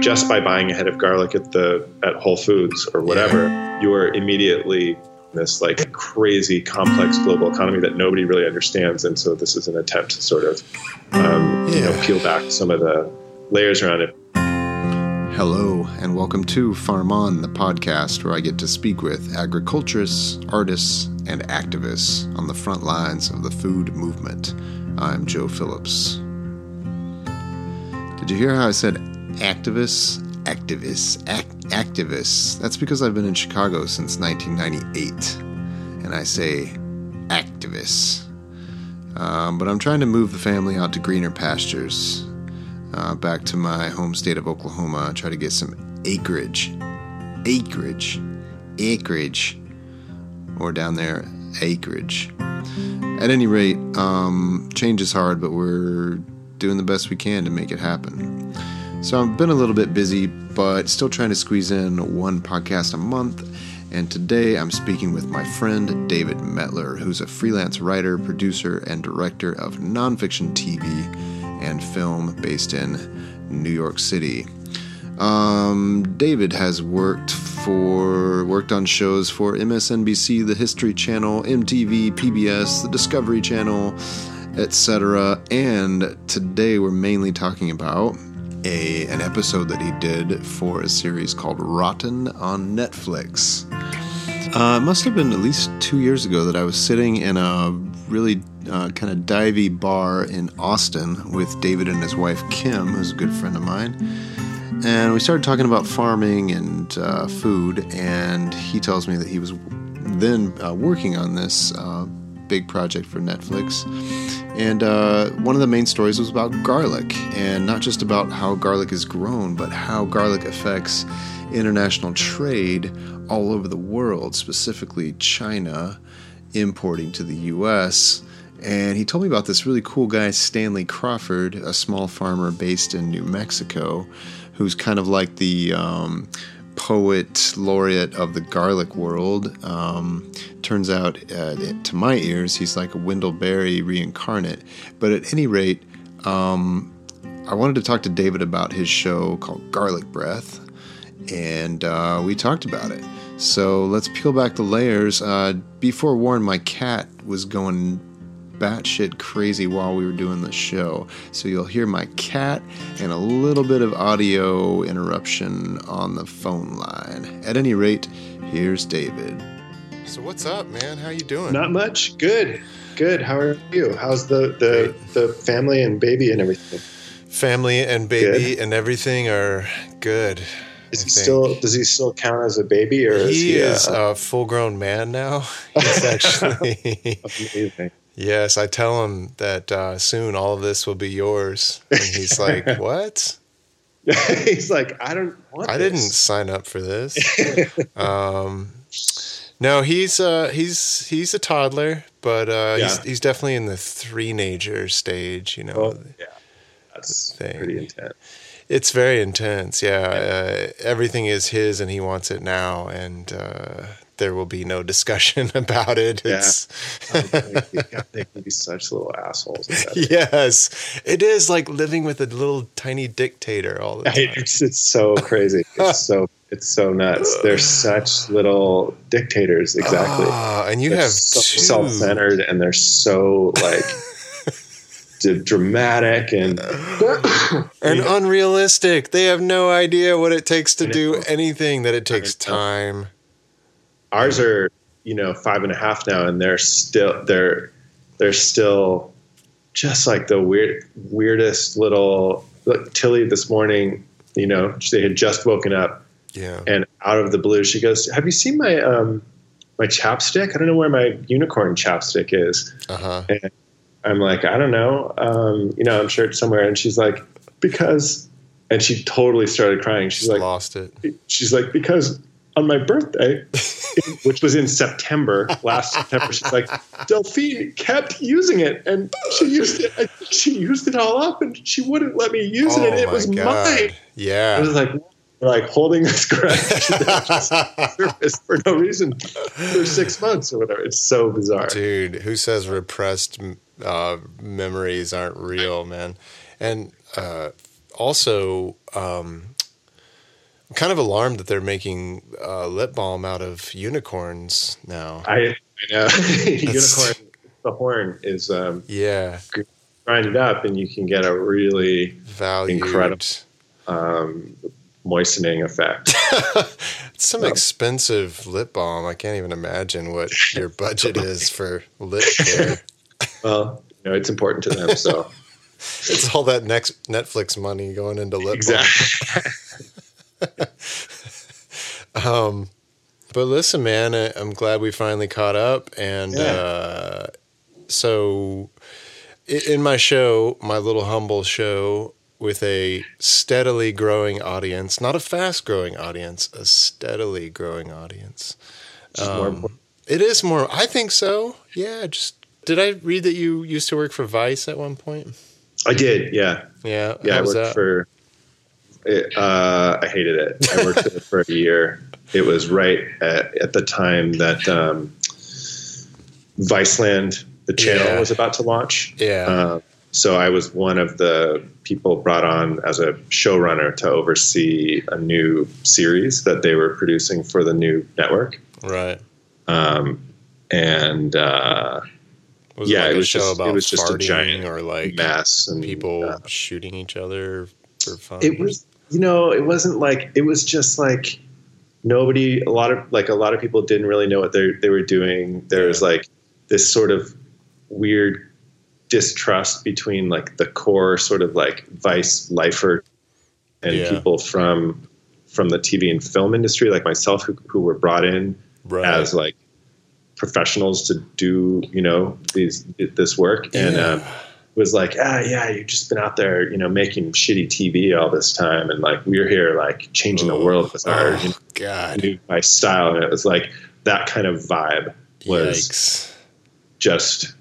just by buying a head of garlic at the at Whole Foods or whatever, yeah. you are immediately in this like crazy complex global economy that nobody really understands. And so this is an attempt to sort of um, yeah. you know peel back some of the layers around it. Hello, and welcome to Farm On, the podcast where I get to speak with agriculturists, artists, and activists on the front lines of the food movement. I'm Joe Phillips. Did you hear how I said activists? Activists. Act- activists. That's because I've been in Chicago since 1998. And I say activists. Um, but I'm trying to move the family out to greener pastures uh, back to my home state of Oklahoma, try to get some acreage. Acreage. Acreage. Or down there, acreage. At any rate, um, change is hard, but we're doing the best we can to make it happen. So I've been a little bit busy, but still trying to squeeze in one podcast a month. And today I'm speaking with my friend David Metler, who's a freelance writer, producer, and director of nonfiction TV and film based in New York City. Um, David has worked for worked on shows for MSNBC, the History Channel, MTV, PBS, the Discovery Channel, etc. And today we're mainly talking about a an episode that he did for a series called Rotten on Netflix. Uh, it must have been at least two years ago that I was sitting in a really uh, kind of divey bar in Austin with David and his wife Kim, who's a good friend of mine. And we started talking about farming and uh, food, and he tells me that he was then uh, working on this uh, big project for Netflix. And uh, one of the main stories was about garlic, and not just about how garlic is grown, but how garlic affects international trade all over the world, specifically China importing to the US. And he told me about this really cool guy, Stanley Crawford, a small farmer based in New Mexico, who's kind of like the um, poet laureate of the garlic world. Um, turns out, uh, to my ears, he's like a Wendell Berry reincarnate. But at any rate, um, I wanted to talk to David about his show called Garlic Breath, and uh, we talked about it. So let's peel back the layers. Uh, be forewarned, my cat was going batshit crazy while we were doing the show. So you'll hear my cat and a little bit of audio interruption on the phone line. At any rate, here's David. So what's up, man? How you doing? Not much. Good. Good. How are you? How's the the, the family and baby and everything? Family and baby good. and everything are good. Is he still? Does he still count as a baby, or he is he uh, is a, a full-grown man now? He's actually amazing. Yes, I tell him that uh, soon all of this will be yours, and he's like, "What?" he's like, "I don't. I this. didn't sign up for this." um, no, he's uh, he's he's a toddler, but uh, yeah. he's he's definitely in the three-nager stage. You know, oh, yeah, that's pretty intense. It's very intense. Yeah, uh, everything is his, and he wants it now, and uh, there will be no discussion about it. It's yeah. they can be such little assholes. yes, it is like living with a little tiny dictator all the time. It's, it's so crazy. It's so it's so nuts. They're such little dictators. Exactly. Ah, and you they're have so self-centered, and they're so like. dramatic and and unrealistic. They have no idea what it takes to do anything. That it takes time. Ours are you know five and a half now, and they're still they're they're still just like the weird weirdest little. Like Tilly this morning, you know, they had just woken up. Yeah. And out of the blue, she goes, "Have you seen my um my chapstick? I don't know where my unicorn chapstick is." Uh huh. I'm like, I don't know. Um, you know, I'm sure it's somewhere. And she's like, because, and she totally started crying. She's like, lost it. She's like, because on my birthday, which was in September, last September, she's like, Delphine kept using it, and she used it. She used it all up, and she wouldn't let me use oh it. And it was God. mine. Yeah, I was like, like holding this grudge for no reason for six months or whatever. It's so bizarre, dude. Who says repressed uh, memories aren't real, man? And uh, also, um, I'm kind of alarmed that they're making uh, lip balm out of unicorns now. I, I know unicorn. The horn is um, yeah, grind it up, and you can get a really Valued. incredible um, moistening effect. it's some expensive lip balm. I can't even imagine what your budget is for lip care. well, you know, it's important to them, so it's all that next Netflix money going into lip exactly. balm. um, but listen, man, I- I'm glad we finally caught up, and Yeah. uh, so in my show, my little humble show. With a steadily growing audience, not a fast growing audience, a steadily growing audience. Which more Um. It is more. I think so. Yeah. Just did I read that you used to work for Vice at one point? I did, yeah, Yeah. yeah. How I was worked that? for. It, uh, I hated it. I worked there for a year. It was right at, at the time that um, Viceland, the channel, Yeah. was about to launch. yeah. Uh, so I was one of the people brought on as a showrunner to oversee a new series that they were producing for the new network. right. Um, and uh, Was yeah, it, like it a was show just- it about was just a giant or like mass and people uh, shooting each other for fun. it was you know it wasn't like it was just like nobody a lot of like a lot of people didn't really know what they they were doing there was like this sort of weird distrust between like the core sort of like vice lifer and Yeah. people from from the TV and film industry like myself who, who were brought in right. as like professionals to do you know these this work and Yeah. Uh, was like ah yeah you've just been out there you know making shitty TV all this time. And like we're here like changing the world with our oh, you know, God. new my style. And it was like that kind of vibe was Yikes. just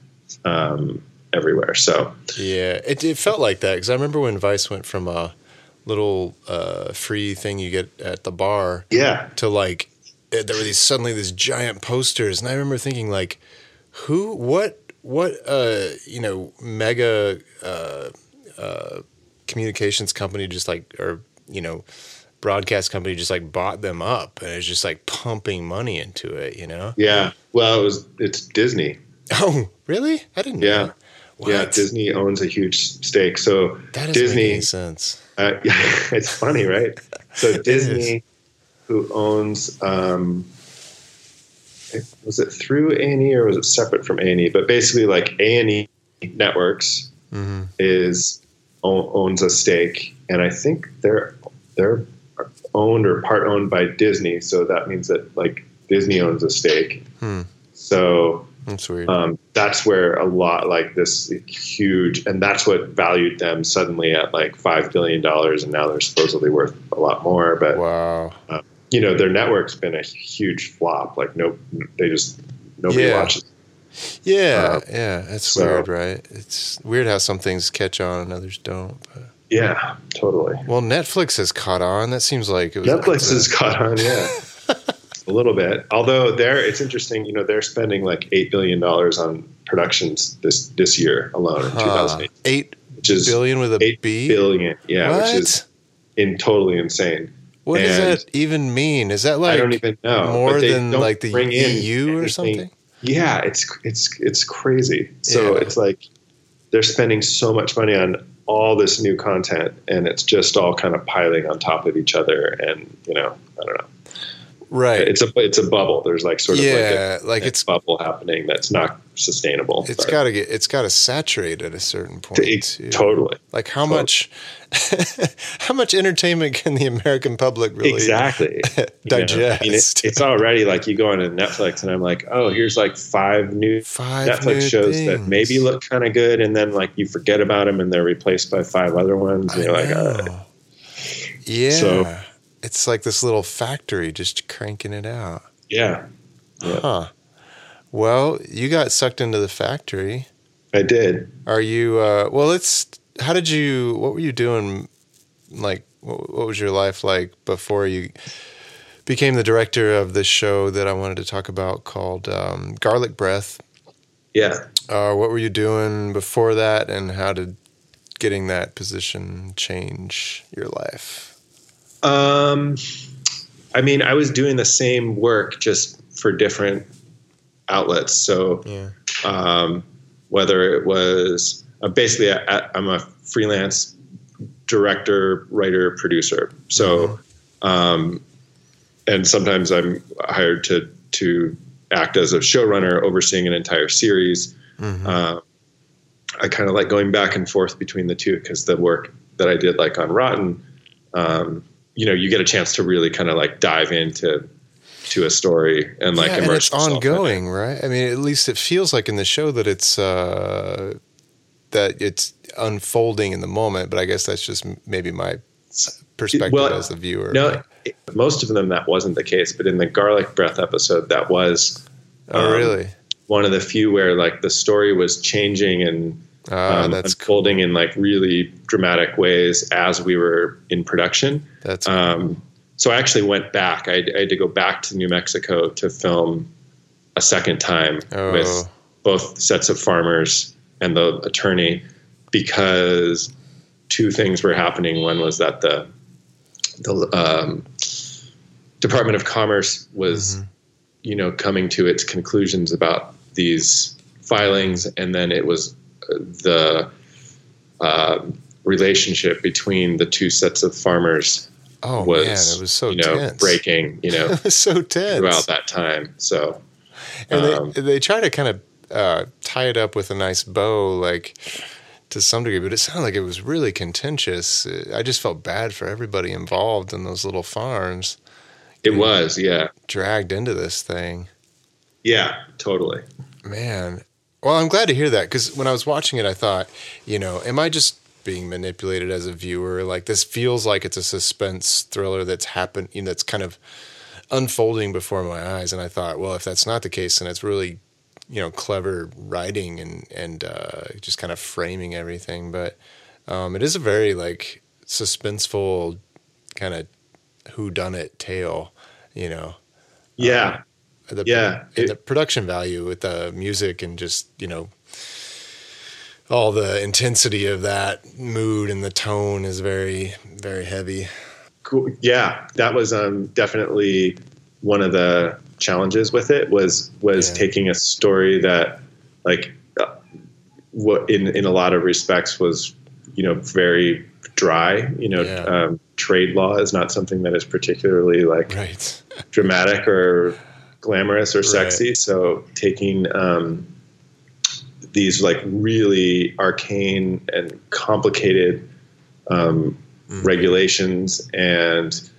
um, everywhere. So Yeah, it, it felt like that. Because I remember when Vice went from a little uh, free thing you get at the bar yeah. to like eh, there were these suddenly these giant posters, and I remember thinking like, who, what, what, uh, you know, mega uh, uh, communications company just like or you know broadcast company just like bought them up and it's just like pumping money into it, you know? yeah well it was it's Disney Oh, really? I didn't. know Yeah. yeah Disney owns a huge stake so That Disney sense. Uh, yeah, it's funny, right? So Disney, who owns, um, was it through A and E or was it separate from A and E? But basically, like A and E Networks hmm is owns a stake, and I think they're they're owned or part owned by Disney. So that means that like Disney owns a stake. Hmm. So That's weird. um, that's where a lot like this huge, and that's what valued them suddenly at like five billion dollars, and now they're supposedly worth a lot more. But wow. You know, their network's been a huge flop. Like no, they just nobody Yeah. watches. Yeah, Uh, yeah, it's so- weird, right? It's weird how some things catch on and others don't. But. Yeah, totally. Well, Netflix has caught on. That seems like it was Netflix has caught on, yeah, a little bit. Although they're, it's interesting. You know, they're spending like eight billion dollars on productions this this year alone in Huh. 2008, eight which is billion with a eight B. billion. Yeah, what? which is in totally insane. What does that even mean? Is that like I don't even know. more than like the EU or something? Yeah, it's it's it's crazy. So Yeah. it's like they're spending so much money on all this new content, and it's just all kind of piling on top of each other. And you know, I don't know. Right. It's a it's a bubble. There's like sort of yeah, like, a, like a it's bubble happening that's not sustainable. It's got to get it's got to saturate at a certain point. too. totally Like how Totally. much how much entertainment can the American public really exactly You know, digest? I mean, it, it's already like you go on to Netflix, and I'm like, oh, here's like five new Five Netflix new shows that maybe look kind of good, and then like you forget about them, and they're replaced by five other ones. And I you're like, uh, know. yeah. So- it's like this little factory just cranking it out. yeah, Yeah. Huh. Well, you got sucked into the factory. I did. Are you? Uh, well, let's. How did you? What were you doing? Like, what, what was your life like before you became the director of this show that I wanted to talk about called um, Garlic Breath? Yeah. Uh, what were you doing before that, and how did getting that position change your life? Um, Um, I mean, I was doing the same work just for different outlets. So, Yeah. um, whether it was uh, basically, I, I'm a freelance director, writer, producer. So, um, and sometimes I'm hired to to act as a showrunner, overseeing an entire series. Mhm. Uh, I kind of like going back and forth between the two because the work that I did, like on Rotten, um, you know, you get a chance to really kind of like dive into to a story and like yeah, and it's in it. ongoing, right? I mean, at least it feels like in the show that it's uh, that it's unfolding in the moment. But I guess that's just maybe my perspective Well, as the viewer. No, it- most of them that wasn't the case, but in the garlic breath episode, that was oh, um, really? one of the few where like the story was changing and Ah, um, that's cool. unfolding in like really dramatic ways as we were in production. That's Um, so I actually went back. I, I had to go back to New Mexico to film a second time Oh. with both sets of farmers and the attorney because two things were happening. One was that the the um, Department of Commerce was, Mm-hmm. you know, coming to its conclusions about these filings, and then it was uh, the uh, relationship between the two sets of farmers oh was, man, it was so you know tense. breaking, you know, it was so tense. throughout that time. So and um, they they try to kind of uh, tie it up with a nice bow, like to some degree, but it sounded like it was really contentious. Uh, I just felt bad for everybody involved in those little farms, it was, yeah, dragged into this thing. yeah, totally. Man, well, I'm glad to hear that because when I was watching it, I thought, you know, am I just being manipulated as a viewer? Like this feels like it's a suspense thriller that's happened, you know, that's kind of unfolding before my eyes. And I thought, well, if that's not the case, then it's really, you know, clever writing and and uh, just kind of framing everything. But um, it is a very like suspenseful kind of who done it tale, you know Yeah, the, Yeah, it- the production value with the music and just you know all the intensity of that mood and the tone is very very heavy cool. Yeah, that was um, definitely one of the challenges with it was was Yeah. taking a story that like uh, what in in a lot of respects was you know very dry. You know, Yeah. um, trade law is not something that is particularly like right dramatic or glamorous or Right. sexy. So taking um, these like really arcane and complicated um, Mm. regulations and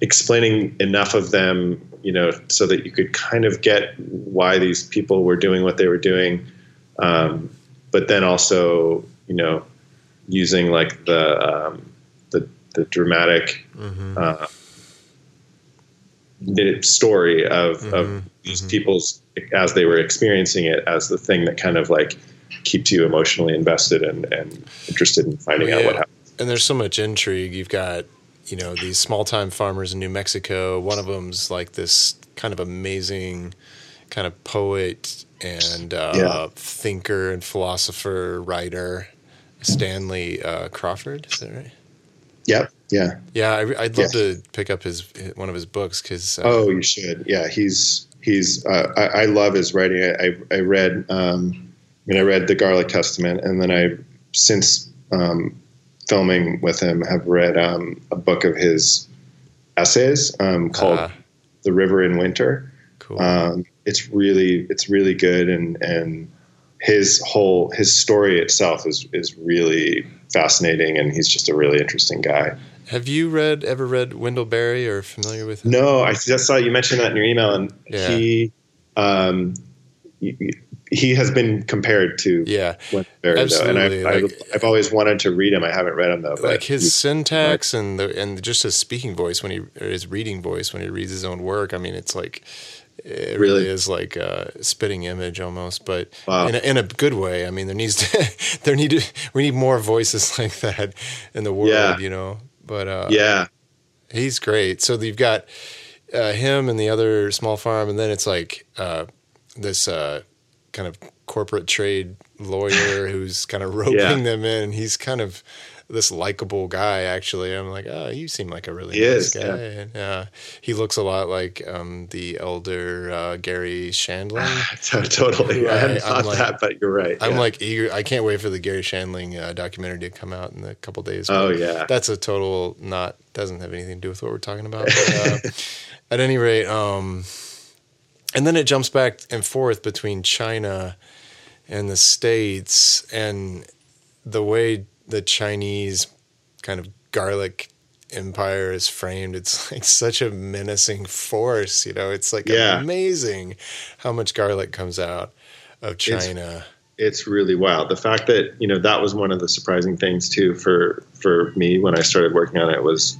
explaining enough of them, you know, so that you could kind of get why these people were doing what they were doing, um, but then also, you know, using like the um, the, the dramatic mm-hmm. uh, story of, Mhm, of these mhm. people's as they were experiencing it as the thing that kind of like keeps you emotionally invested and, and interested in finding out what happened. and there's so much intrigue you've got you know these small time farmers in new mexico one of them's like this kind of amazing kind of poet and uh, Yeah. thinker and philosopher writer stanley uh, crawford is that right Yep. Yeah. Yeah, I, I'd love Yeah. to pick up his one of his books because uh, Oh, you should. Yeah. He's he's. Uh, I, I love his writing. I I, I read. Um, I mean, I read the Garlic Testament, and then I since um, filming with him have read um, a book of his essays um, called uh, "The River in Winter." cool. Um, it's really it's really good, and and his whole his story itself is is really fascinating, and he's just a really interesting guy. Have you read ever read Wendell Berry or familiar with him? No, I just saw you mentioned that in your email, and Yeah. he um, he, he has been compared to Yeah, Wendell Berry, though, and I've, Absolutely, I've, I've always wanted to read him. I haven't read him though. But like his he's- syntax and the and just his speaking voice when he or his reading voice when he reads his own work. I mean, it's like it really, Really? is like a spitting image almost, but Wow. in a, in a good way. I mean, there needs to there need to, we need more voices like that in the world, Yeah. you know. But uh, yeah, He's great. So you've got uh, him and the other small farm, and then it's like uh, this uh, kind of corporate trade lawyer who's kind of roping Yeah. them in. He's kind of this likable guy. Actually, I'm like, oh, you seem like a really He nice is, guy. yeah. And, uh, he looks a lot like um, the elder uh, Garry Shandling. totally. Who I hadn't thought like- that, but you're right. I'm yeah. like eager. I can't wait for the Garry Shandling uh, documentary to come out in a couple days. oh yeah, that's a total not doesn't have anything to do with what we're talking about. But, uh, at any rate, um, and then it jumps back and forth between China and the states, and the way the Chinese kind of garlic empire is framed. It's like such a menacing force. You know, it's like Yeah. amazing how much garlic comes out of It's- China. it's really wild. The fact that you know that was one of the surprising things too for for me when I started working on it was,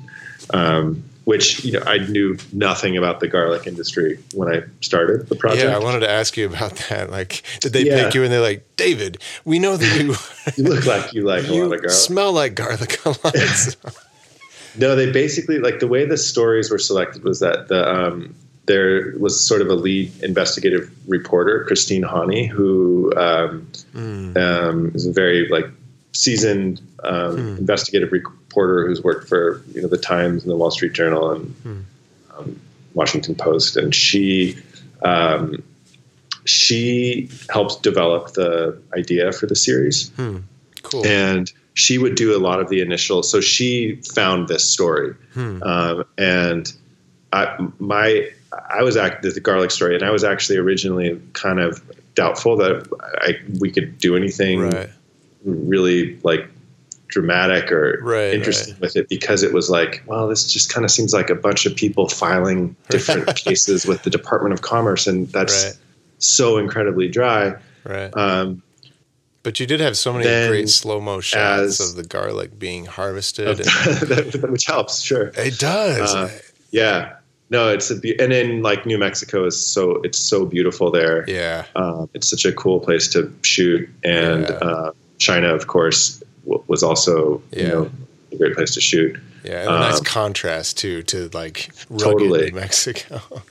um, which you know I knew nothing about the garlic industry when I started the project. Yeah, I wanted to ask you about that. Like, did they Yeah. pick you and they're like, David, we know that you you look like you like a lot of garlic. smell like garlic a lot. No, they basically like the way the stories were selected was that the um, there was sort of a lead investigative reporter, Christine Haughney, who um, Mm. um, is a very like seasoned um, Hmm. investigative reporter who's worked for you know the Times and the Wall Street Journal and Hmm. um, Washington Post, and she um, she helped develop the idea for the series Hmm. Cool. and she would do a lot of the initial. So she found this story, um, and I, my I was act the garlic story, and I was actually originally kind of doubtful that I, we could do anything Right. Really like dramatic or Right, interesting with it because it was like, well, this just kind of seems like a bunch of people filing different cases with the Department of Commerce, and that's Right. so incredibly dry. Right. Um, But you did have so many then great slow mo shots as- of the garlic being harvested. and which helps, sure. it does. Uh, Yeah, no, it's a be- and in like New Mexico is so it's so beautiful there. yeah. Um, it's such a cool place to shoot, and Yeah. uh, China, of course, w- was also Yeah. you know a great place to shoot. Yeah. And a nice um, contrast too to like rugged Totally. New Mexico.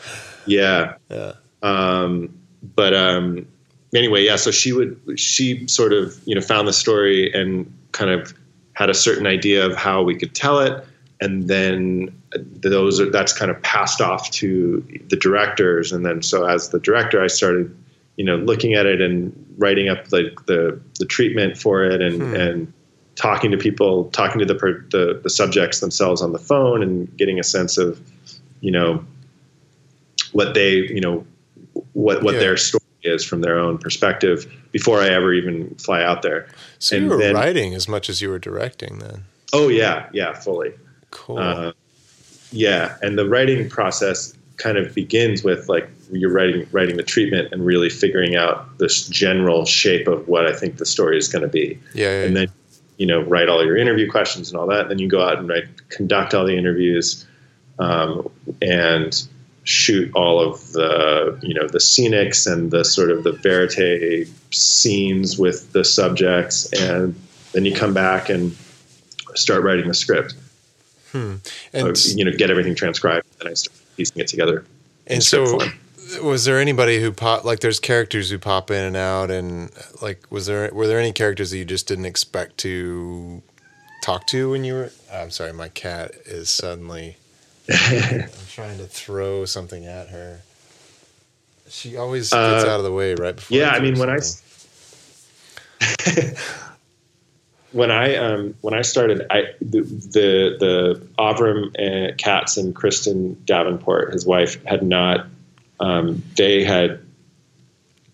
Yeah, yeah. um, but um, anyway, yeah. So she would she sort of you know found the story and kind of had a certain idea of how we could tell it, and then those are that's kind of passed off to the directors, and then so as the director, I started you know looking at it and writing up like the the treatment for it and Hmm. and talking to people, talking to the, per, the the subjects themselves on the phone, and getting a sense of you know what they you know what what Yeah. their story is from their own perspective before I ever even fly out there. So And you were then- writing as much as you were directing then. Oh yeah, yeah, fully. Cool. Uh, yeah, and the writing process kind of begins with like you're writing writing the treatment and really figuring out this general shape of what I think the story is going to be, yeah. yeah, and then you know write all your interview questions and all that. And Then you go out and write, conduct all the interviews, um, and shoot all of the you know the scenics and the sort of the verite scenes with the subjects, and then you come back and start writing the script Hmm. and you know get everything transcribed and I start piecing it together. And so, form. was there anybody who pop like? There's characters who pop in and out, and like, was there were there any characters that you just didn't expect to talk to when you were? I'm sorry, my cat is suddenly. I'm trying to throw something at her. She always gets Uh, out of the way right before. yeah, I mean when I. when I um, when I started, I the the, the Avram and Katz and Kristen Davenport, his wife, had not. Um, they had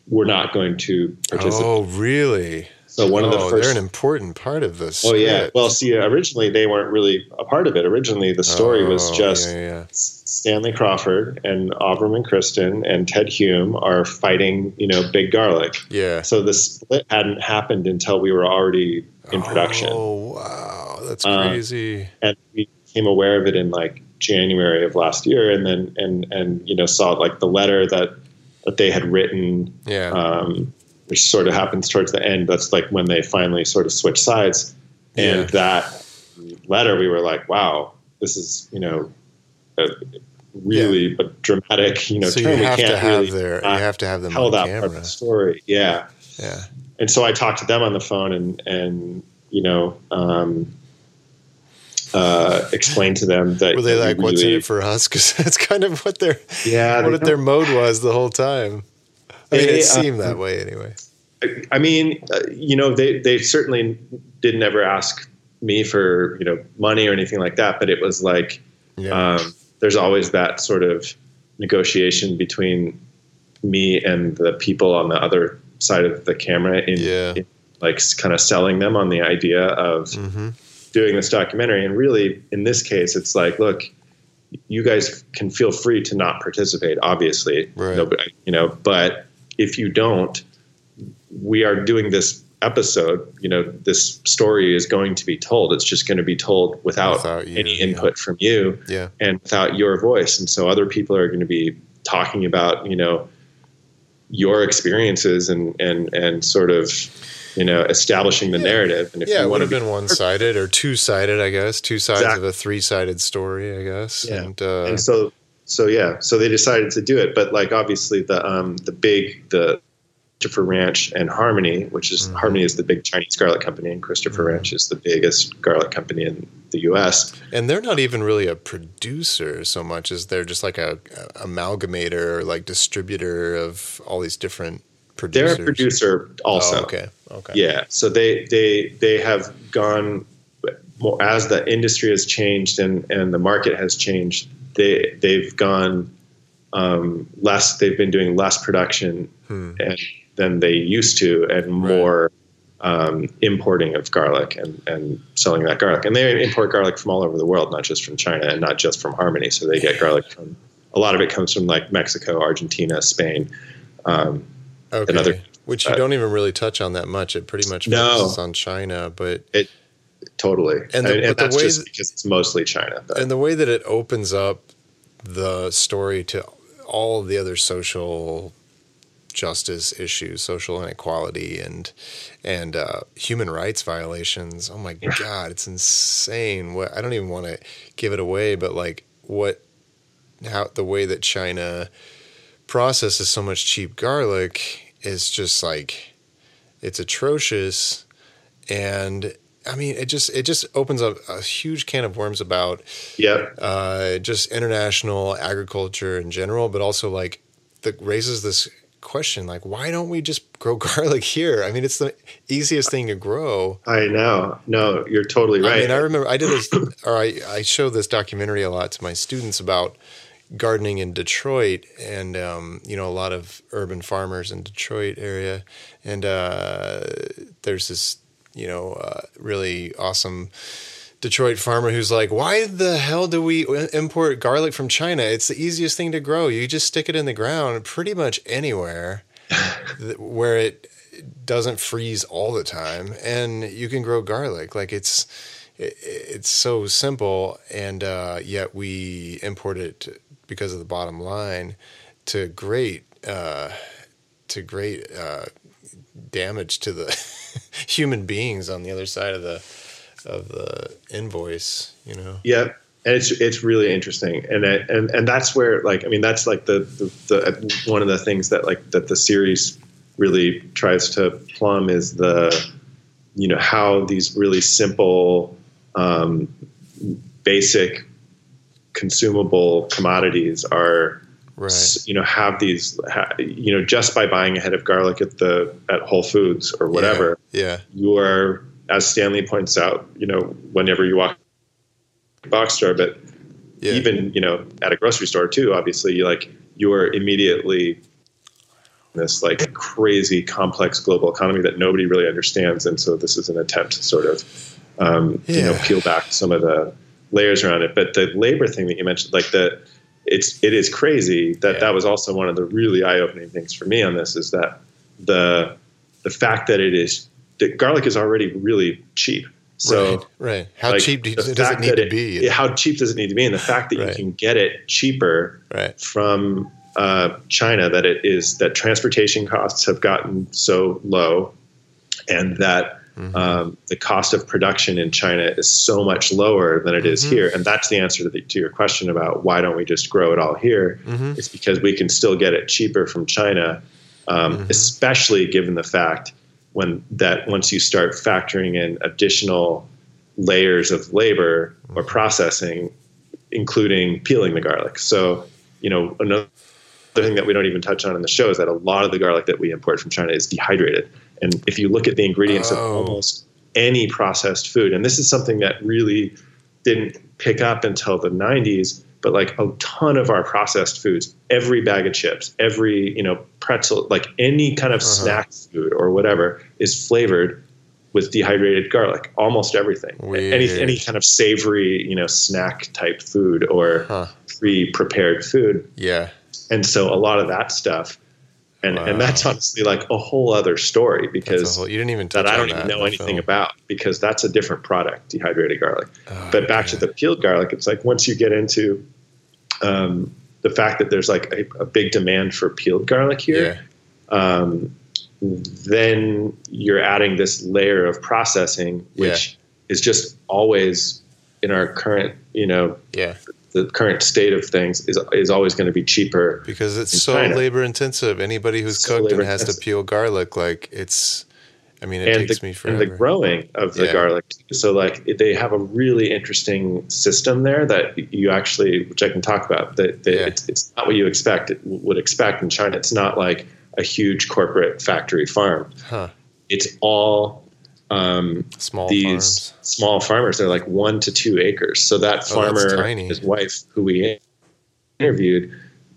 were not going to participate. Oh, really? so one of the oh, first. they're an important part of this. oh yeah. Well, see, originally they weren't really a part of it. Originally, the story was just Oh, yeah, yeah. Stanley Crawford and and Kristen and Ted Hume are fighting, you know, Big Garlic. Yeah. So the split hadn't happened until we were already in production. Oh wow, that's Uh, crazy. and we became aware of it in like January of last year, and then and and you know saw like the letter that that they had written, yeah. um, which sort of happens towards the end. That's like when they finally sort of switch sides, and Yeah. that letter we were like, wow, this is you know. Really, but dramatic, you know, so you term. We have can't to have really their, you have to have them tell on that part of the story. Yeah, Yeah. and so I talked to them on the phone, and and you know, um, uh, explain to them that Were they like, we "What's in really- it for us?" Because that's kind of what their Yeah, what their mode was the whole time. I mean, They, it uh, seemed that way anyway. I mean, uh, you know, they they certainly didn't ever ask me for you know money or anything like that, but it was like Yeah. um, there's always that sort of negotiation between me and the people on the other side of the camera in, Yeah. in, like kind of selling them on the idea of hmm doing this documentary and really in this case it's like look you guys can feel free to not participate obviously Right. Nobody- you know but if you don't we are doing this episode you know this story is going to be told it's just going to be told without, Without you, any yeah. input from you Yeah. and without your voice and so other people are going to be talking about you know your experiences and and and sort of you know establishing the Yeah. narrative and if Yeah, you it would have to been one sided or two sided, I guess. Two sides Exactly. of a three sided story, I guess. Yeah. And, uh, and so so yeah so they decided to do it but like obviously the um the big the christopher ranch and harmony which is Mhm. harmony is the big chinese garlic company and christopher Mhm. ranch is the biggest garlic company in the us and they're not even really a producer so much as they're just like a, a amalgamator or like distributor of all these different producers. they're a producer also Oh, okay. Okay. yeah so they they they have gone more as the industry has changed and and the market has changed they they've gone um, less they've been doing less production Hmm. and than they used to and more um, importing of garlic and, and selling that garlic and they import garlic from all over the world not just from china and not just from harmony so they get garlic from a lot of it comes from like mexico argentina spain um, Okay. Another- Which you uh, don't even really touch on that much. It pretty much No. focuses on China, but it totally And and, the- and, but the that's way just that- because it's mostly china but and the way that it opens up the story to all of the other social justice issues, social inequality, and and uh, human rights violations. Oh my god, it's insane. What I don't even want to give it away, but like what how the way that China processes so much cheap garlic is just like it's atrocious and I mean, it just it just opens up a huge can of worms about yep uh, just international agriculture in general, but also like that raises this question like why don't we just grow garlic here? I mean, it's the easiest thing to grow. i know no you're totally right I mean, I remember I did this, or I, I show this documentary a lot to my students about gardening in Detroit, and um, you know, a lot of urban farmers in Detroit area, and uh, there's this, you know, uh, really awesome. Detroit farmer who's like, why the hell do we import garlic from China? It's the easiest thing to grow. You just stick it in the ground pretty much anywhere where it doesn't freeze all the time and you can grow garlic. Like it's it, it's so simple and uh, yet we import it because of the bottom line to great uh, to great uh, damage to the human beings on the other side of the of the invoice, you know. Yep. And it's it's really interesting, and I- and and that's where like I mean that's like the, the the one of the things that like that the series really tries to plumb is the you know how these really simple um, basic consumable commodities are Right. you know have these ha, you know just by buying a head of garlic at the at Whole Foods or whatever Yeah. you are, as Stanley points out, you know, whenever you walk a box store, but Yeah. even, you know, at a grocery store too, obviously you like, you are immediately in this like crazy complex global economy that nobody really understands. And so this is an attempt to sort of, um, you know, peel back some of the layers around it. But the labor thing that you mentioned, like the, it's, it is crazy that Yeah. that was also one of the really eye opening things for me on this is that the, the fact that it is that garlic is already really cheap. So right, right. How like, cheap do you, does it need to be? yeah, how cheap does it need to be? And the fact that Right. you can get it cheaper right. from uh, China, that it is that transportation costs have gotten so low, and that Mhm. um, the cost of production in China is so much lower than it is Mhm. here. And that's the answer to, the, to your question about why don't we just grow it all here? Mhm. It's because we can still get it cheaper from China, um, Mhm. especially given the fact when that once you start factoring in additional layers of labor or processing, including peeling the garlic. So, you know, another thing that we don't even touch on in the show is that a lot of the garlic that we import from China is dehydrated. And if you look at the ingredients Oh. of almost any processed food, and this is something that really didn't pick up until the 90s, but like a ton of our processed foods, every bag of chips, every, you know, pretzel, like any kind of uh-huh. snack food or whatever is flavored with dehydrated garlic, almost everything. Weird. Any any kind of savory, you know, snack type food or Huh. pre-prepared food. Yeah. And so a lot of that stuff and Wow. and that's honestly like a whole other story because whole, you didn't even touch that I don't even that know anything film. about because that's a different product, dehydrated garlic. Oh, but back to the peeled garlic, it's like once you get into um, the fact that there's like a, a big demand for peeled garlic here, Yeah. um, then you're adding this layer of processing, which is just always in our current, you know, Yeah. The current state of things is is always going to be cheaper. Because it's so China. labor intensive. Anybody who's So cooked and has to peel garlic, like it's, I mean, it and takes the, me and the growing of the Yeah. garlic. So like they have a really interesting system there that you actually, which I can talk about. That, that Yeah. it's, it's not what you expect it would expect in China. It's not like a huge corporate factory farm. huh. It's all um, Small these farms. small farmers. They're like one to two acres. So that Oh, farmer, his wife, who we interviewed,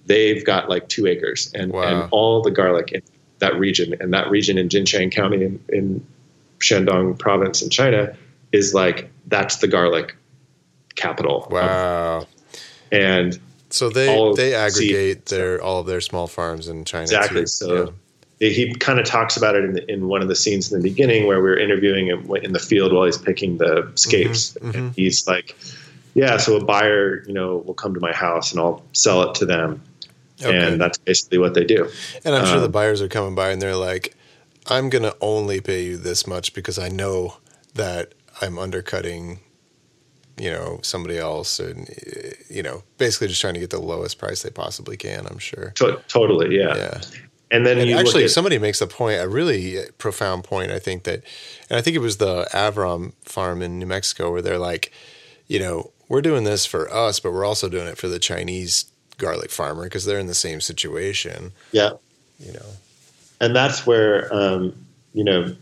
they've got like two acres, and Wow. and all the garlic in that region, and that region in Jinxiang County in, in Shandong Province in China is like that's the garlic capital. Wow. And So they they seed- aggregate their all of their small farms in China. Exactly. too. So he kind of talks about it in, the, in one of the scenes in the beginning where we were interviewing him in the field while he's picking the scapes. Mhm, And he's like, yeah, so a buyer, you know, will come to my house and I'll sell it to them. Okay. And that's basically what they do. And I'm sure the Um, buyers are coming by and they're like, I'm going to only pay you this much because I know that I'm undercutting, you know, somebody else. And, you know, basically just trying to get the lowest price they possibly can, I'm sure. To- totally. Yeah. Yeah. And then And you actually, at, somebody makes a point, a really profound point, I think that, and I think it was the Avram farm in New Mexico where they're like, you know, we're doing this for us, but we're also doing it for the Chinese garlic farmer because they're in the same situation, yeah. you know. And that's where, um, you know,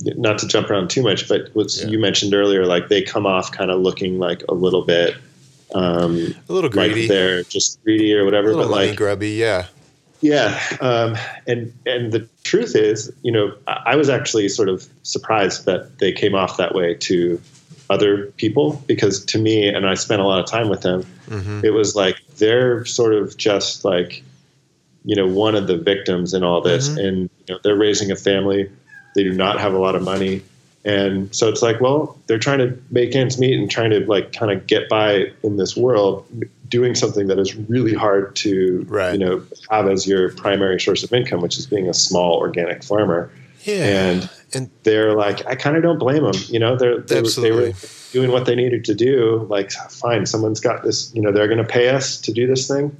not to jump around too much, but what Yeah. you mentioned earlier, like they come off kind of looking like a little bit, um, A little greedy. like they're just greedy or whatever, but like, grubby, yeah. Yeah, um, and and the truth is, you know, I was actually sort of surprised that they came off that way to other people because to me, and I spent a lot of time with them, hmm it was like they're sort of just like, you know, one of the victims in all this, Mhm. and you know, they're raising a family, they do not have a lot of money, and so it's like, well, they're trying to make ends meet and trying to like kind of get by in this world, doing something that is really hard to, Right. you know, have as your primary source of income, which is being a small organic farmer. Yeah. And And- they're like, I kind of don't blame them. You know, they're, they, were- they were doing what they needed to do. Like, fine, someone's got this, you know, they're going to pay us to do this thing.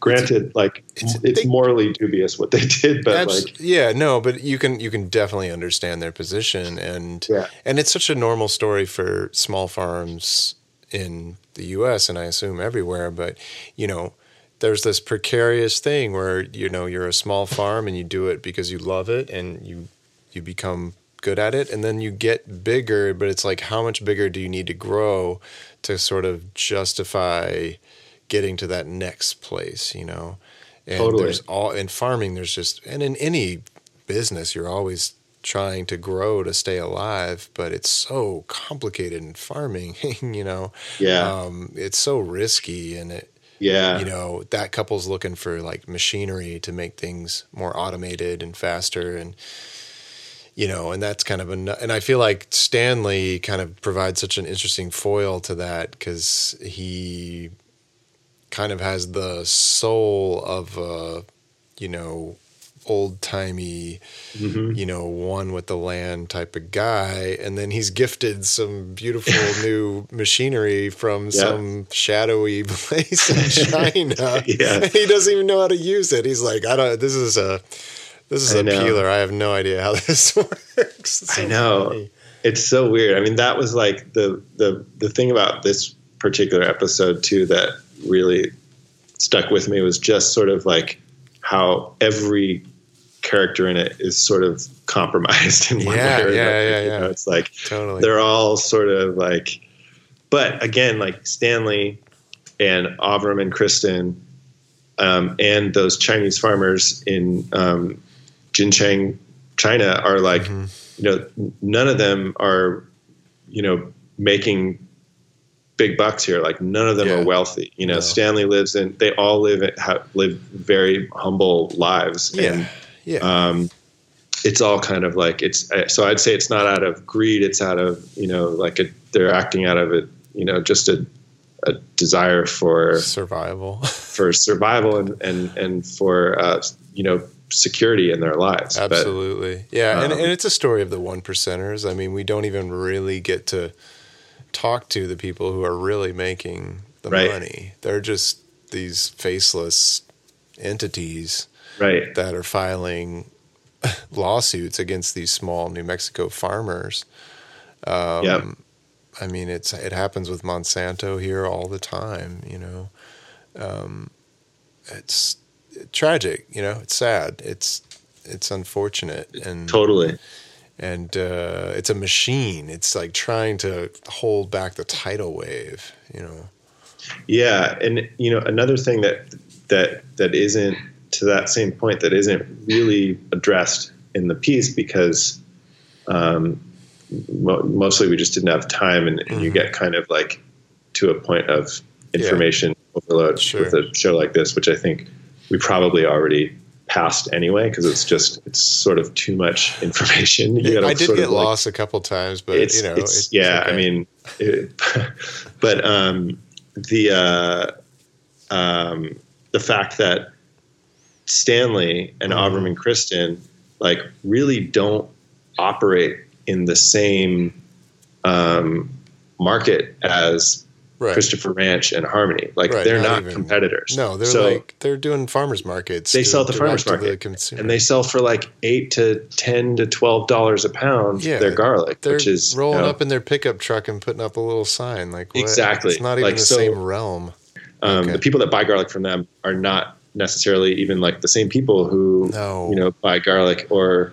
Granted, like it's- it's, they- morally dubious what they did, but Abs- like, yeah, no, but you can you can definitely understand their position and Yeah. and it's such a normal story for small farms in the US and I assume everywhere, but you know, there's this precarious thing where you know you're a small farm and you do it because you love it and you you become good at it and then you get bigger, but it's like how much bigger do you need to grow to sort of justify getting to that next place, you know? And Totally. there's all in farming there's just and in any business you're always trying to grow to stay alive, but it's so complicated in farming, you know. yeah, Um, it's so risky and it yeah, you know that couple's looking for like machinery to make things more automated and faster and you know and that's kind of a and i feel like stanley kind of provides such an interesting foil to that because he kind of has the soul of a you know old timey Mhm. you know, one with the land type of guy, and then he's gifted some beautiful new machinery from some shadowy place in China. Yeah. And he doesn't even know how to use it. He's like, I don't. This is a this is I a know. peeler. I have no idea how this works. It's I know. funny. it's so weird. I mean, that was like the the the thing about this particular episode too that really stuck with me was just sort of like how every character in it is sort of compromised in one Yeah, way or yeah, another. yeah, You yeah. know, it's like Totally. they're all sort of like, but again, like Stanley and Avram and Kristen, um, and those Chinese farmers in um, Jinxiang, China, are like, Mm-hmm. you know, none of them are, you know, making big bucks here. Like none of them Yeah. are wealthy. You know, No. Stanley lives in. They all live in, ha, live very humble lives. Yeah. And, yeah. um, it's all kind of like it's uh, so I'd say it's not out of greed it's out of you know like a, they're acting out of it you know just a, a desire for Survival. for survival and and and for uh, you know security in their lives But- Absolutely. yeah. and, um, and it's a story of the one percenters. I mean, we don't even really get to talk to the people who are really making the Right. money. They're just these faceless entities right that are filing lawsuits against these small New Mexico farmers. Um, yeah I mean, it's it happens with Monsanto here all the time. You know, um, it's tragic. You know, it's sad. It's it's unfortunate, and totally and uh, it's a machine. It's like trying to hold back the tidal wave. You know, Yeah, and you know another thing that that that isn't to that same point that isn't really addressed in the piece because um, mo- mostly we just didn't have time, and, and you Mhm. get kind of like to a point of information overload Sure. with a show like this, which I think we probably already passed anyway because it's just it's sort of too much information. You gotta I did sort get like, lost a couple times, but it's, you know, it's, it's yeah. okay. I mean, it, but um, the uh, um, the fact that Stanley and Mhm. Avram and Kristen like really don't operate in the same um, market as right. Christopher Ranch and Harmony. Like Right, they're not not, competitors. No, they're so, like they're doing farmers markets. They sell at the farmers to the market, and they sell for like eight to ten to twelve dollars a pound. Yeah, their garlic, they're which is you rolling know, up in their pickup truck and putting up a little sign like what? Exactly. It's not even Like, the so- same realm. Um, Okay. The people that buy garlic from them are not necessarily even like the same people who No. you know buy garlic or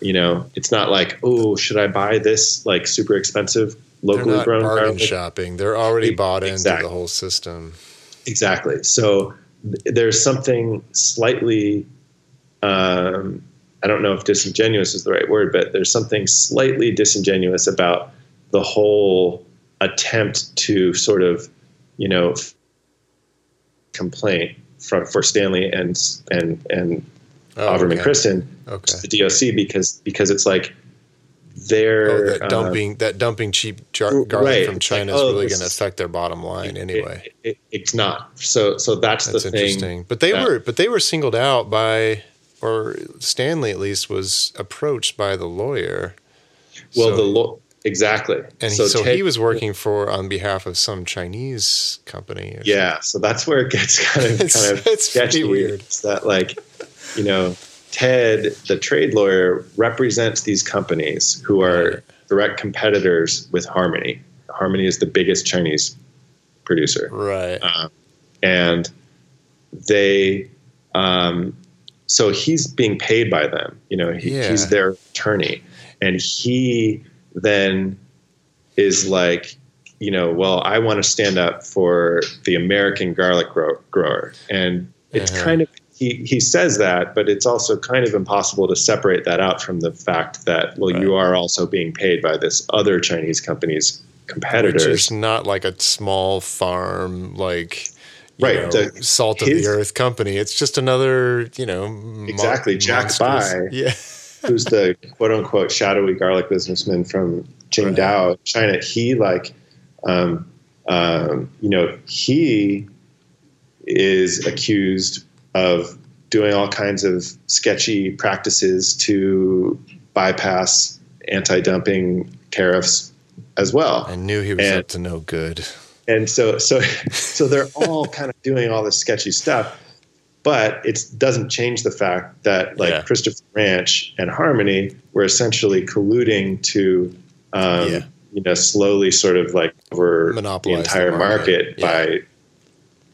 you know it's not like oh should I buy this like super expensive locally grown garlic? shopping. They're already bought into the whole system. Exactly. So th- there's something slightly um, I don't know if disingenuous is the right word, but there's something slightly disingenuous about the whole attempt to sort of you know f- complaint for, for Stanley and and and Oh, Avram okay. and Kristen Okay. to the DOC because because it's like they're Oh, that uh, dumping that dumping cheap jar- right. garlic from It's like, China oh, is really going to affect their bottom line anyway. it- it- it's not. So so that's, That's the thing. interesting. But they that- were but they were singled out by or Stanley at least was approached by the lawyer. Well, So- the lo- exactly. and so, so he was working for on behalf of some Chinese company. Yeah, so that's where it gets kind of It's- kind of it's sketchy. weird. It's that like, you know, Ted, the trade lawyer, represents these companies who are direct competitors with Harmony. Harmony is the biggest Chinese producer. Right. Um, and they um, so he's being paid by them you know he, Yeah. he's their attorney and he then is like you know well i want to stand up for the american garlic grow- grower and it's Uh-huh. kind of he, he says that but it's also kind of impossible to separate that out from the fact that well you are also being paid by this other chinese company's competitors Which is not like a small farm, like Right, know, the- salt of the earth company. It's just another, you know, Exactly, Jack monstrous- Bai. Yeah, who's the quote unquote shadowy garlic businessman from Qingdao, China, he like, um, um, you know, he is accused of doing all kinds of sketchy practices to bypass anti-dumping tariffs as well. I knew he was And- up to no good. And so, so, so they're all kind of doing all this sketchy stuff, but it doesn't change the fact that like Yeah. Christopher Ranch and Harmony were essentially colluding to um, Yeah. you know, slowly sort of like over the Monopolize the entire market. market, by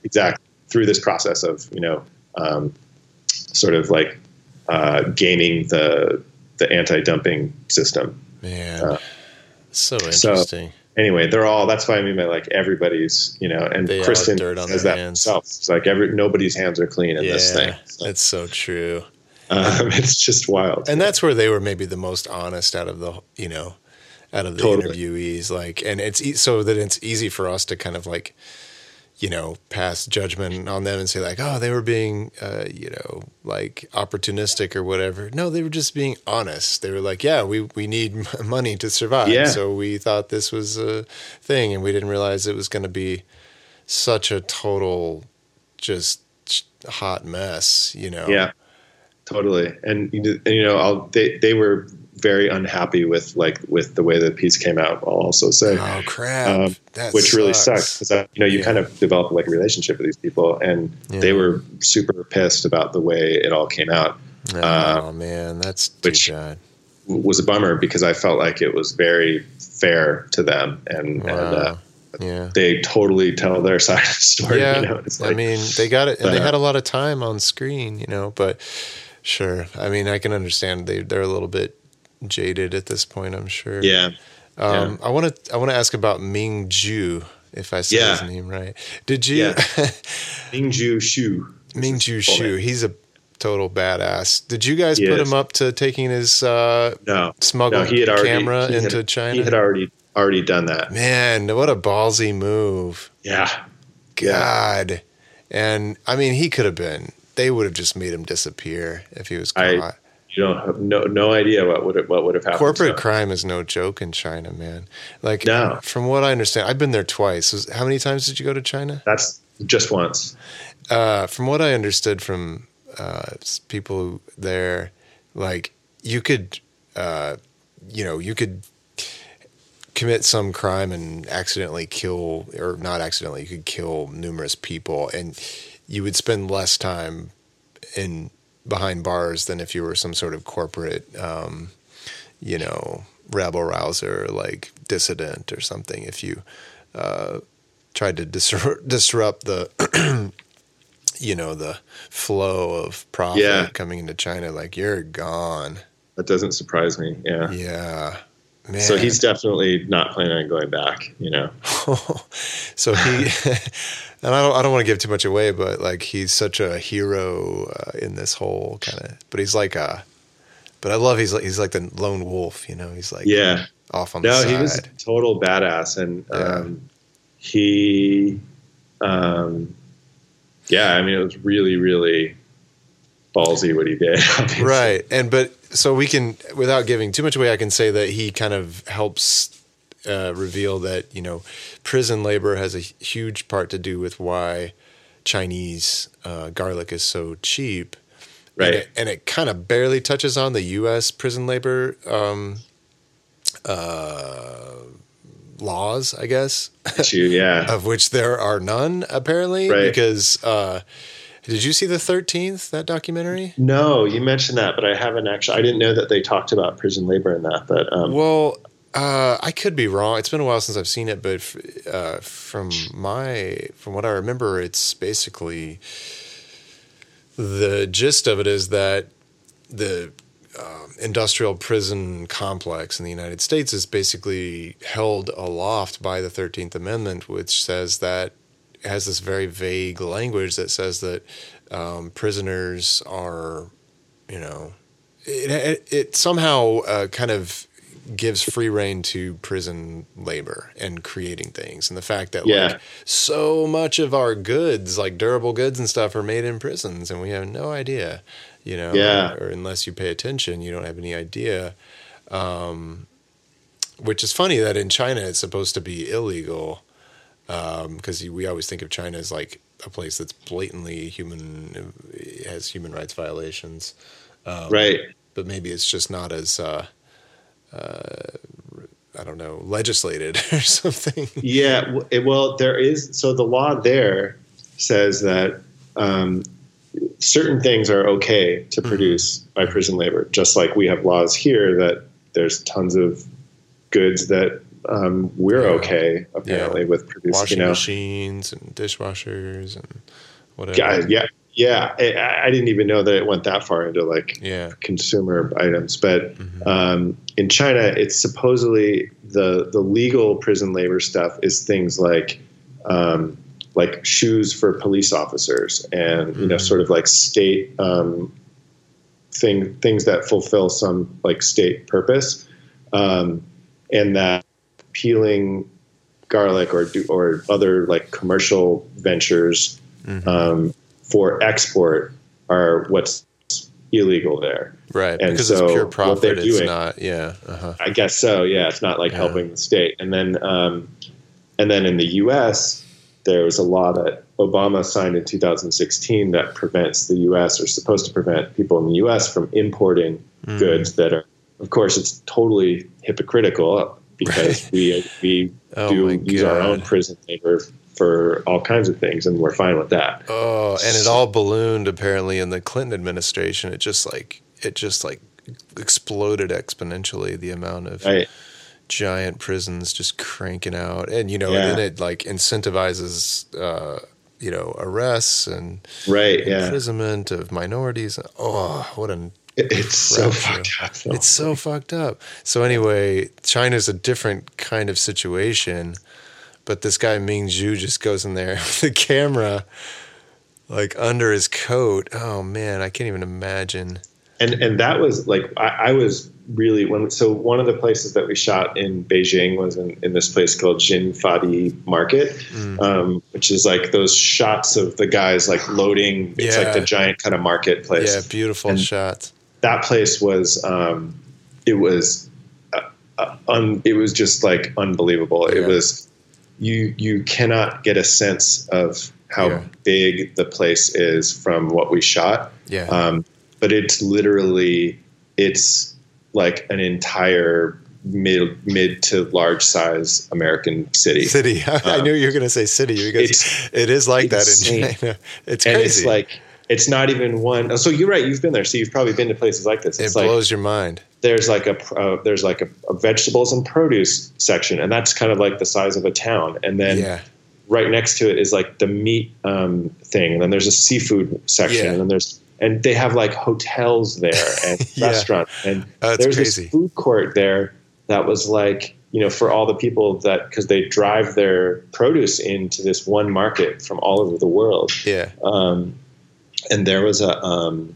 exactly through this process of you know, um, sort of like uh, gaming the the anti-dumping system. Man, Uh, so so- interesting. Anyway, they're all. That's what I mean by like everybody's. You know, and They Kristen dirt on says that hands. It's like every nobody's hands are clean in yeah, this thing. So, it's so true. um, it's just wild. and that's where they were maybe the most honest out of the you know out of the Totally. interviewees like and it's e- so that it's easy for us to kind of like you know pass judgment on them and say like oh they were being uh, you know like opportunistic or whatever. No they were just being honest. They were like yeah we we need money to survive. Yeah. so we thought this was a thing and we didn't realize it was going to be such a total just hot mess you know? Yeah, totally. And you and, you know, I'll, they they were very unhappy with like with the way the piece came out. I'll also say, oh crap um, that which really sucks. sucks because you know you Yeah. kind of develop like a relationship with these people, and they were super pissed about the way it all came out. Oh Uh, man, that's which- bad. Was a bummer because I felt like it was very fair to them, and, and uh, yeah. they totally tell their side of the story. Yeah. you know? it's I mean, they got it, and they uh, had a lot of time on screen, you know. But sure, I mean, I can understand they they're a little bit jaded at this point. I'm sure. yeah, Um, I want to I want to ask about Ming Ju, if I say Yeah. his name right. Did you Yeah. Mingju Shu. Ming Ju Shu? He's a total badass. Did you guys He put is. him up to taking his uh, No, smuggled no, he had already camera he had- into China? He had already already done that. Man, what a ballsy move! Yeah, God. And I mean, he could have been. They would have just made him disappear if he was I- caught. You don't have no no idea what would what would have happened. Corporate crime is no joke in China, man. Like, No. from what I understand, I've been there twice. How many times did you go to China? That's just once. Uh, from what I understood from uh, people there, like you could, uh, you know, you could commit some crime and accidentally kill, or not accidentally, you could kill numerous people, and you would spend less time in behind bars than if you were some sort of corporate, um, you know, rabble rouser, like dissident or something. If you uh, tried to disrupt, disrupt the you know the flow of profit Yeah. coming into China, like you're gone. That doesn't surprise me. Yeah. Yeah, man. So he's definitely not planning on going back. You know. so he, and I don't, I don't want to give too much away, but like he's such a hero uh, in this whole kind of. But he's like a, but I love he's like he's like the lone wolf. You know, he's like Yeah. off on the No, he was a total badass, and Yeah. um, he, um, yeah, I mean, it was really, really ballsy what he did. obviously. right and but so we can without giving too much away i can say that he kind of helps uh, reveal that you know prison labor has a huge part to do with why chinese uh, garlic is so cheap Right. and it, and it kind of barely touches on the us prison labor um, uh, laws i guess Issue, yeah. of which there are none apparently Right. because uh, did you see the 13th that documentary No, you mentioned that, but I haven't actually. I didn't know that they talked about prison labor in that. But um, Well, uh, I could be wrong. It's been a while since I've seen it, but f- uh, from my from what I remember, it's basically the gist of it is that the um, industrial prison complex in the United States is basically held aloft by the Thirteenth Amendment, which says that has this very vague language that says that um, prisoners are, you know, it, it, it somehow uh, kind of gives free reign to prison labor and creating things and the fact that Yeah. like so much of our goods like durable goods and stuff are made in prisons and we have no idea you know Yeah. or, unless you pay attention you don't have any idea um, which is funny that in china it's supposed to be illegal because we always think of china as like a place that's blatantly human has human rights violations right. but maybe it's just not as uh, uh, I don't know legislated or something. Yeah. Well, there is. So the law there says that um, certain things are okay to produce by prison labor, just like we have laws here that there's tons of goods that um, we're Yeah. okay apparently with producing. washing You know, machines and dishwashers and whatever. yeah, yeah, yeah. I, I didn't even know that it went that far into like Yeah. consumer items. But Mhm. um, in China, it's supposedly the the legal prison labor stuff is things like um, like shoes for police officers and you know Mhm. sort of like state um, thing things that fulfill some like state purpose, um, and that peeling garlic or do, or other like commercial ventures Mhm. um, for export are what's illegal there. right. and Because so it's pure what profit. they're It's doing- not. Yeah. Uh-huh. I guess so. Yeah, it's not like Yeah. helping the state. And then, um, and then in the U.S., there was a law that Obama signed in 2016 that prevents the U.S. or supposed to prevent people in the U.S. from importing Mm. goods that are. Of course, it's totally hypocritical because we we Oh do use our own prison labor for all kinds of things, and we're fine with that. Oh, and it all ballooned apparently in the Clinton administration. It just like it just like exploded exponentially the amount of Right? giant prisons just cranking out, and you know, Yeah. and then it like incentivizes uh, you know arrests and Right. Yeah. imprisonment of minorities. Oh, what It- It's so fucked up. though. It's so fucked up. So anyway, China's a different kind of situation, but this guy Ming Zhu just goes in there with the camera like under his coat. Oh man, I can't even imagine. and and that was like I, I was really when so one of the places that we shot in Beijing was in, in this place called Xinfadi Market, Mm. um, which is like those shots of the guys like loading. It's Yeah. like the giant kind of marketplace. Yeah, beautiful And- shots. That place was um, it was uh, uh, un, it was just like unbelievable. Yeah. It was you you cannot get a sense of how Yeah. big the place is from what we shot Yeah. um, but it's literally it's like an entire mid mid to large size American city, city. I um, knew you were going to say city because it is like that in China. It's crazy. it's like it's not even one. So you're right. You've been there, so you've probably been to places like this. it It's like blows your mind. there's like a uh, there's like a, a vegetables and produce section, and that's kind of like the size of a town. And then yeah. right next to it is like the meat um, thing, and then there's a seafood section, Yeah. and then there's and they have like hotels there and Yeah. restaurants, and Oh, there's crazy. this food court there that was like you know for all the people that because they drive their produce into this one market from all over the world, Yeah. um, and there was a um,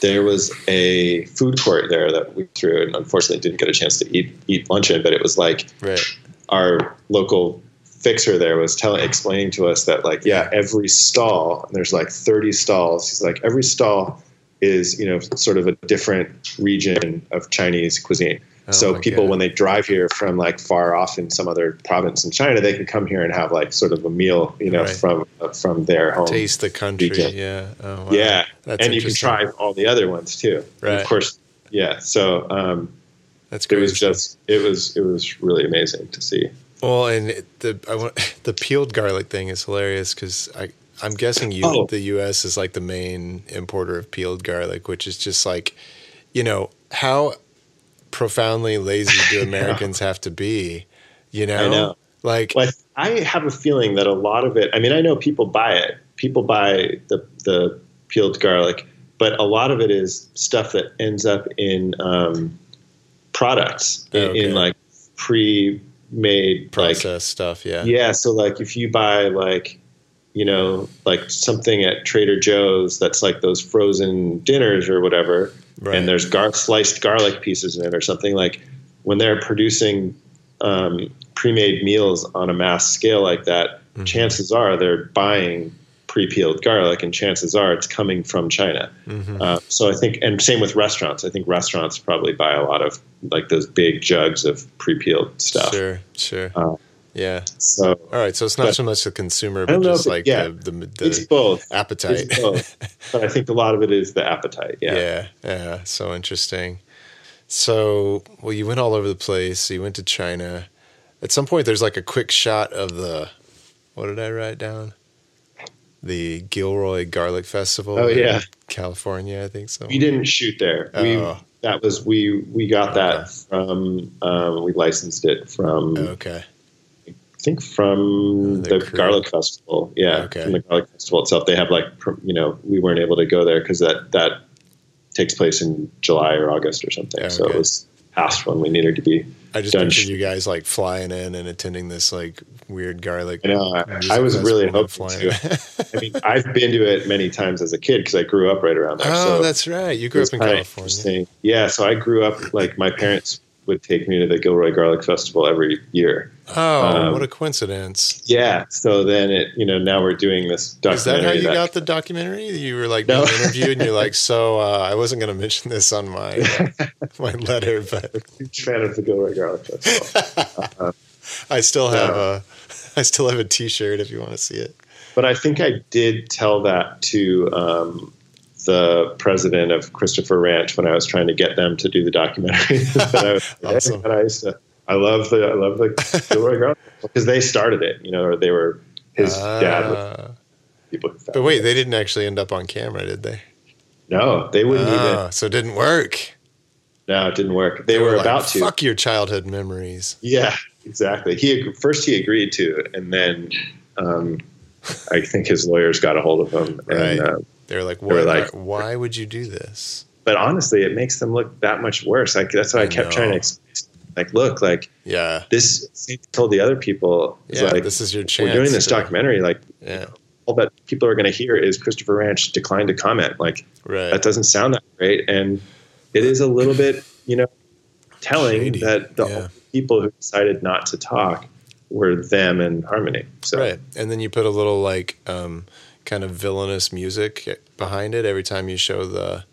there was a food court there that we threw, and unfortunately didn't get a chance to eat eat lunch in, but it was like Right. our local fixer there was telling explaining to us that like yeah every stall and there's like 30 stalls. He's like every stall is you know sort of a different region of chinese cuisine Oh so people God. when they drive here from like far off in some other province in china they can come here and have like sort of a meal you know Right. from from their home taste the country. Weekend. Yeah. Oh, wow. yeah That's and you can try all the other ones too And of course yeah so um, That's it was just it was it was really amazing to see Well, and it- the I want the peeled garlic thing is hilarious because I I'm guessing you Oh. the U.S. is like the main importer of peeled garlic, which is just like, you know, how profoundly lazy do Americans have to be? You know, I know. like Well, I have a feeling that a lot of it. I mean, I know people buy it. People buy the the peeled garlic, but a lot of it is stuff that ends up in um, products in, Okay. in like pre-made like processed stuff. Yeah, yeah. So like if you buy like you know like something at Trader Joe's that's like those frozen dinners or whatever, Right. and there's gar- sliced garlic pieces in it or something like when they're producing um, pre-made meals on a mass scale like that Mhm. chances are they're buying pre-peeled garlic and chances are it's coming from china Mhm. uh, so i think and same with restaurants i think restaurants probably buy a lot of like those big jugs of pre-peeled stuff Sure, sure. Uh, yeah. so All right. So it's not but- so much the consumer, but just it- like yeah. the, the, it's both appetite. It's both. but i think a lot of it is the appetite yeah, Yeah, yeah, so interesting. So, well, you went all over the place. You went to China. At some point, there's like a quick shot of the. What did I write down? The Gilroy Garlic Festival. Oh, in yeah. California. I think so. we didn't shoot there we Oh. that was we we got that from um, we licensed it from Okay. I think from The the. Garlic Festival. Yeah, Okay. from the Garlic Festival itself. They have like you know we weren't able to go there because that that takes place in July or August or something. So Okay. it was past when we needed to be. I just Done. pictured you guys like flying in and attending this like weird garlic. I know. I, I was really hoping flying to. I mean, I've been to it many times as a kid because I grew up right around there. oh, so that's right. You grew up in California. Yeah, so I grew up like my parents would take me to the Gilroy Garlic Festival every year. Oh, Um, what a coincidence! Yeah, so then it, you know, now we're doing this documentary. Is that how you got the documentary? You were like No. interviewed, and you're like, "So uh, I wasn't going to mention this on my uh, my letter, but huge fan of the Gilroy Garlic Festival. I still have a I still have a T-shirt if you want to see it." but I think I did tell that to um, the president of Christopher Ranch when I was trying to get them to do the documentary. I, was, Awesome. I, used to, I love the I love the Gilroy Garlic because they started it. You know, or they were his dad. Ah. people But wait, it. they didn't actually end up on camera, did they? no, they wouldn't even. Ah, so it didn't work. No, it didn't work. They, were, like, about to. Fuck your childhood memories. Yeah, exactly. He first he agreed to, and then um, I think his lawyers got a hold of him. Right. And, uh, They were like, "What? like- why would you do this?" but honestly, it makes them look that much worse. Like that's what I, I kept know. trying to explain. Like, look, like Yeah, this. told the other people, yeah. like this is your chance. we're doing this to- documentary. Like Yeah, all that people are going to hear is Christopher Ranch declined to comment. Like right. that doesn't sound that great, and it is a little bit, you know, telling Shady. that the Yeah. people who decided not to talk were them and Harmony. So Right. And then you put a little like um, kind of villainous music behind it every time you show the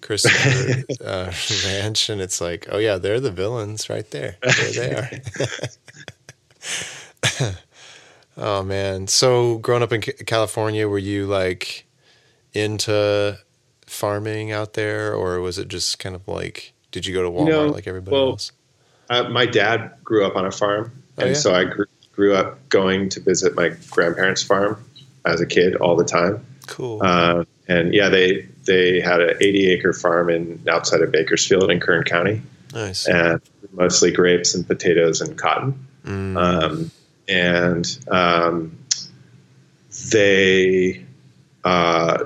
Christopher uh, Ranch, and it's like, oh yeah, they're the villains right there. There they are. oh man. So growing up in California, were you like into farming out there, or was it just kind of like, did you go to Walmart know, like everybody well, else? Uh, my dad grew up on a farm, Oh, and yeah? so I grew, grew up going to visit my grandparents' farm as a kid all the time. Cool. Uh, and yeah, they they had an 80 acre farm in outside of Bakersfield in Kern County, nice. and mostly grapes and potatoes and cotton. Mm, Um, and um, they, uh,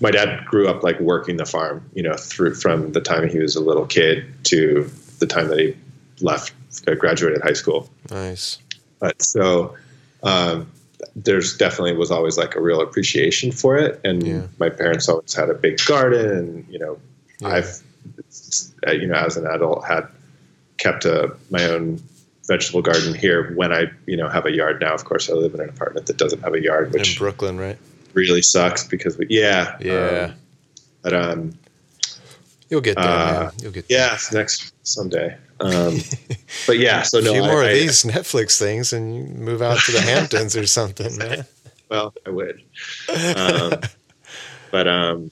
my dad grew up like working the farm, you know, through from the time he was a little kid to the time that he left, graduated high school. nice. But so um, there's definitely was always like a real appreciation for it, and Yeah. my parents always had a big garden, and you know, Yeah. I've uh, you know as an adult had kept a, my own vegetable garden here when I you know have a yard now. Of course, I live in an apartment that doesn't have a yard, in which Brooklyn, right? really sucks because we yeah Yeah. um, but um You'll get there, Uh. You'll get there. yeah next someday um but yeah so a no few I- more of I- these Netflix things and you move out to the Hamptons or something, man. well I would um, but um,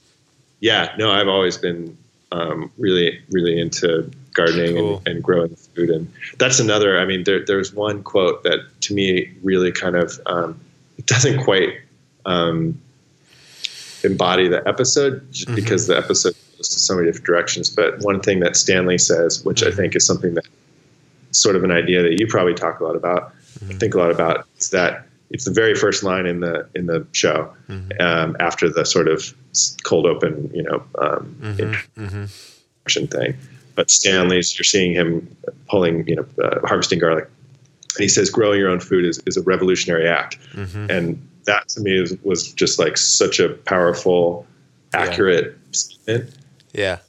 yeah, no, I've always been um, really, really into gardening Cool. and, and growing food, and that's another. I mean, there, there's one quote that to me really kind of um, it doesn't quite um, embody the episode Mhm. because the episode so many different directions. But one thing that Stanley says, which I Mhm. think is something that sort of an idea that you probably talk a lot about, Mhm. think a lot about, is that it's the very first line in the in the show Mhm. um, after the sort of cold open, you know, um, Mhm, mhm. introduction thing. But Stanley's, you're seeing him pulling, you know, uh, harvesting garlic, and he says, "Growing your own food is, is a revolutionary act." Mhm. And that to me is, was just like such a powerful, Yeah. accurate statement. Yeah.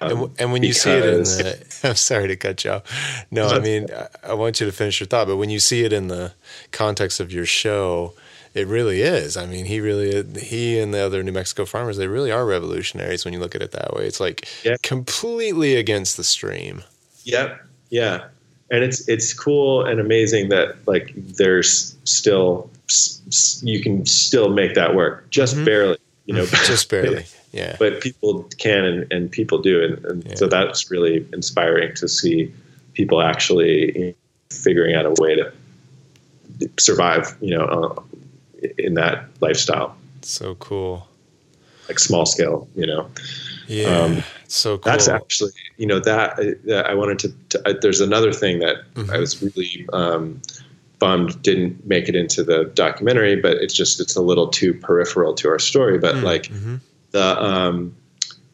um, And, and when you see it in the, I'm sorry to cut you off. No, I mean, I, want you to finish your thought, but when you see it in the context of your show, it really is. I mean, he really, he and the other New Mexico farmers, they really are revolutionaries when you look at it that way. It's like Yeah. completely against the stream. Yep. Yeah. And it's it's cool and amazing that like there's still you can still make that work just Mhm. barely, you know, Just barely. Yeah. but people can and, and people do and, and so that's really inspiring to see people actually figuring out a way to survive you know uh, in that lifestyle So cool. like small scale, you know. Yeah, Um, so cool. That's actually, you know, that, that I wanted to. to uh, there's another thing that Mhm. I was really um, bummed didn't make it into the documentary, but it's just it's a little too peripheral to our story. But like Mhm. the, um,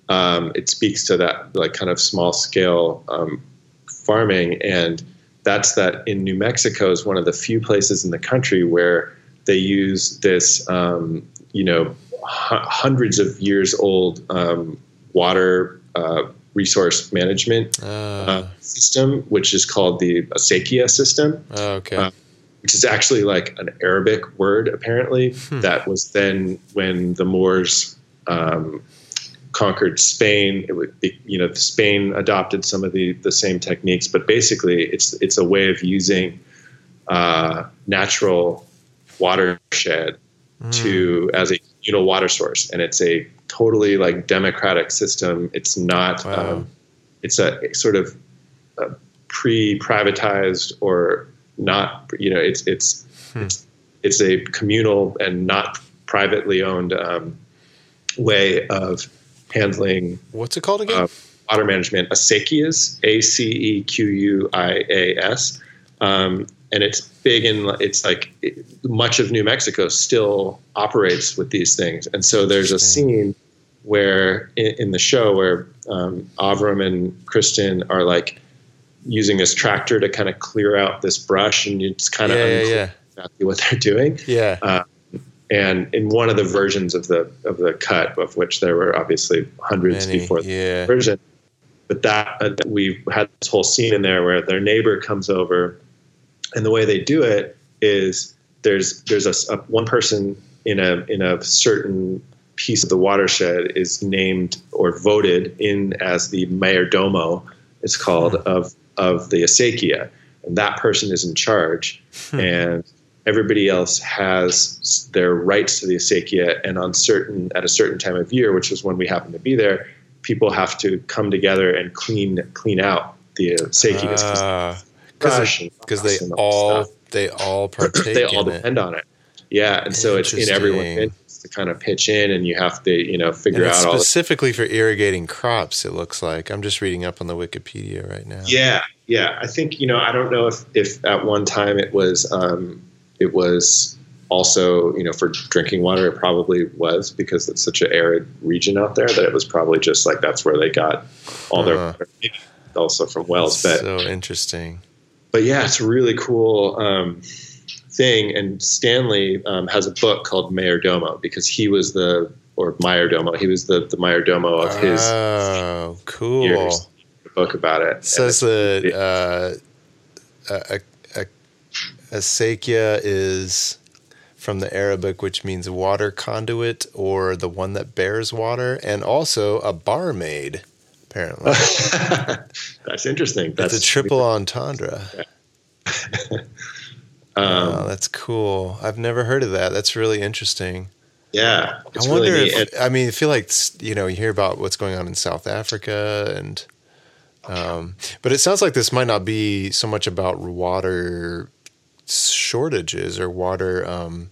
um, it speaks to that like kind of small scale um, farming, and that's that in New Mexico is one of the few places in the country where they use this, um, you know, hu- hundreds of years old um, water uh, resource management Uh, uh, system, which is called the Acequia system, okay. uh, which is actually like an Arabic word, apparently, Hmm. that was then when the Moors um, conquered Spain. It would be, you know, Spain adopted some of the, the same techniques, but basically, it's it's a way of using uh, natural watershed Hmm. to as a communal water source, and it's a totally like democratic system. It's not. Wow. Um, it's a sort of uh, pre-privatized or not. You know, it's it's Hmm. it's, a communal and not privately owned um, way of handling What's it called again? uh, water management. Acequias, A C E Q U I A S, um, and it's big in. It's like it, much of New Mexico still operates with these things, and so there's a scene where in, in the show where um, Avram and Kristen are like using this tractor to kind of clear out this brush, and it's kind of yeah, yeah, exactly what they're doing yeah. and in one of the versions of the of the cut, of which there were obviously hundreds Many, before the version, but that uh, we had this whole scene in there where their neighbor comes over, and the way they do it is there's there's a, a- one person in a in a certain piece of the watershed is named or voted in as the mayordomo. It's called of of the acequia, and that person is in charge, hmm. and everybody else has their rights to the acequia and on certain at a certain time of year which is when we happen to be there people have to come together and clean clean out the acequias ah, because they all stuff. they all partake they all in it. depend on it yeah and so it's in interest to kind of pitch in and you have to you know figure out all specifically for irrigating crops. It looks like I'm just reading up on the Wikipedia right now. Yeah, yeah. I think you know. I don't know if if at one time it was um, it was also you know for drinking water. It probably was because it's such an arid region out there that it was probably just like that's where they got all their Uh-huh. water. Also from wells, but so interesting. but yeah, it's really cool um, thing. And Stanley um, has a book called Mayordomo because he was the or Mayordomo. He was the the Mayordomo of his Oh, cool. years. Book about it. It says that uh, a, a, a, is from the Arabic, which means water conduit or the one that bears water, and also a barmaid. Apparently, That's interesting. That's it's a triple entendre. Um, wow, that's cool. I've never heard of that. That's really interesting. yeah, I wonder really if. I mean, I feel like you know you hear about what's going on in South Africa, and um, but it sounds like this might not be so much about water shortages or water um,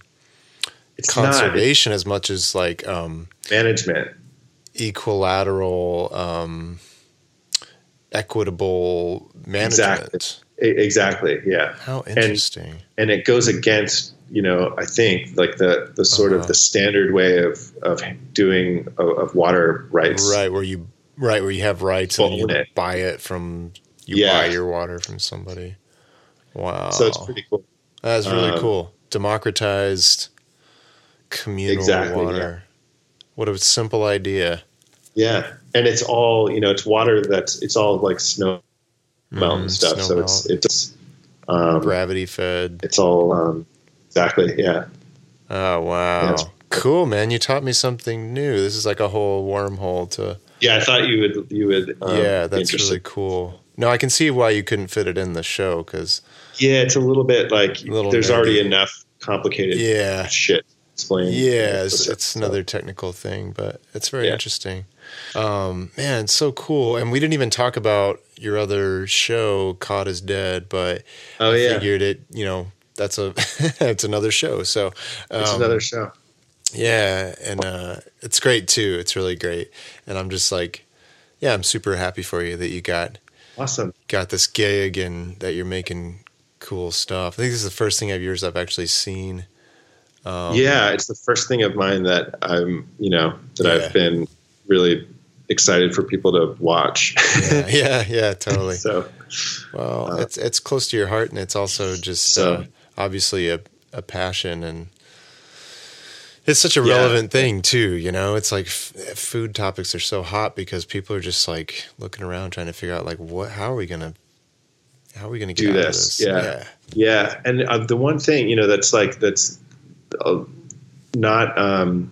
it's not conservation as much as like um, management. equilateral, um, equitable management. Exactly. Exactly. Yeah, How interesting! and it goes against you know I think like the the sort Uh-huh. of the standard way of of doing of, of water rights. right where you right where you have rights and you it. buy it from you Yeah. buy your water from somebody. Wow, So it's pretty cool. That's really Um, cool. Democratized communal Exactly, water. What a simple idea. Yeah, and it's all you know. It's water that's it's all like snow mountain Mm, stuff. So it's it's um, Gravity fed. it's all um, exactly yeah. Oh wow. That's- cool, man. You taught me something new. This is like a whole wormhole to Yeah, I thought you would you would. Um, Yeah, that's really cool. No, I can see why you couldn't fit it in the show cuz Yeah, it's a little bit like Little there's nerdy. already enough complicated yeah. shit explain. Yeah, it's, it's another technical thing, but it's very Yeah. interesting. Um, man, so cool. And we didn't even talk about your other show, Cod is Dead, but Oh I yeah, figured it, you know, that's a it's another show. So it's um, another show. Yeah, and uh, it's great too. It's really great, and I'm just like, yeah, I'm super happy for you that you got Awesome. got this gig and that you're making cool stuff. I think this is the first thing of yours I've actually seen. Um, yeah, it's the first thing of mine that I'm, you know, that Yeah. I've been really excited for people to watch. yeah, yeah, yeah, totally. so Well, it's it's close to your heart, and it's also just So- uh, obviously a, a passion, and it's such a Yeah. relevant thing too. You know, it's like f- food topics are so hot because people are just like looking around trying to figure out like what, how are we gonna, how are we gonna get Do out this, of this? yeah. Yeah, and uh, the one thing you know that's like that's uh, not um,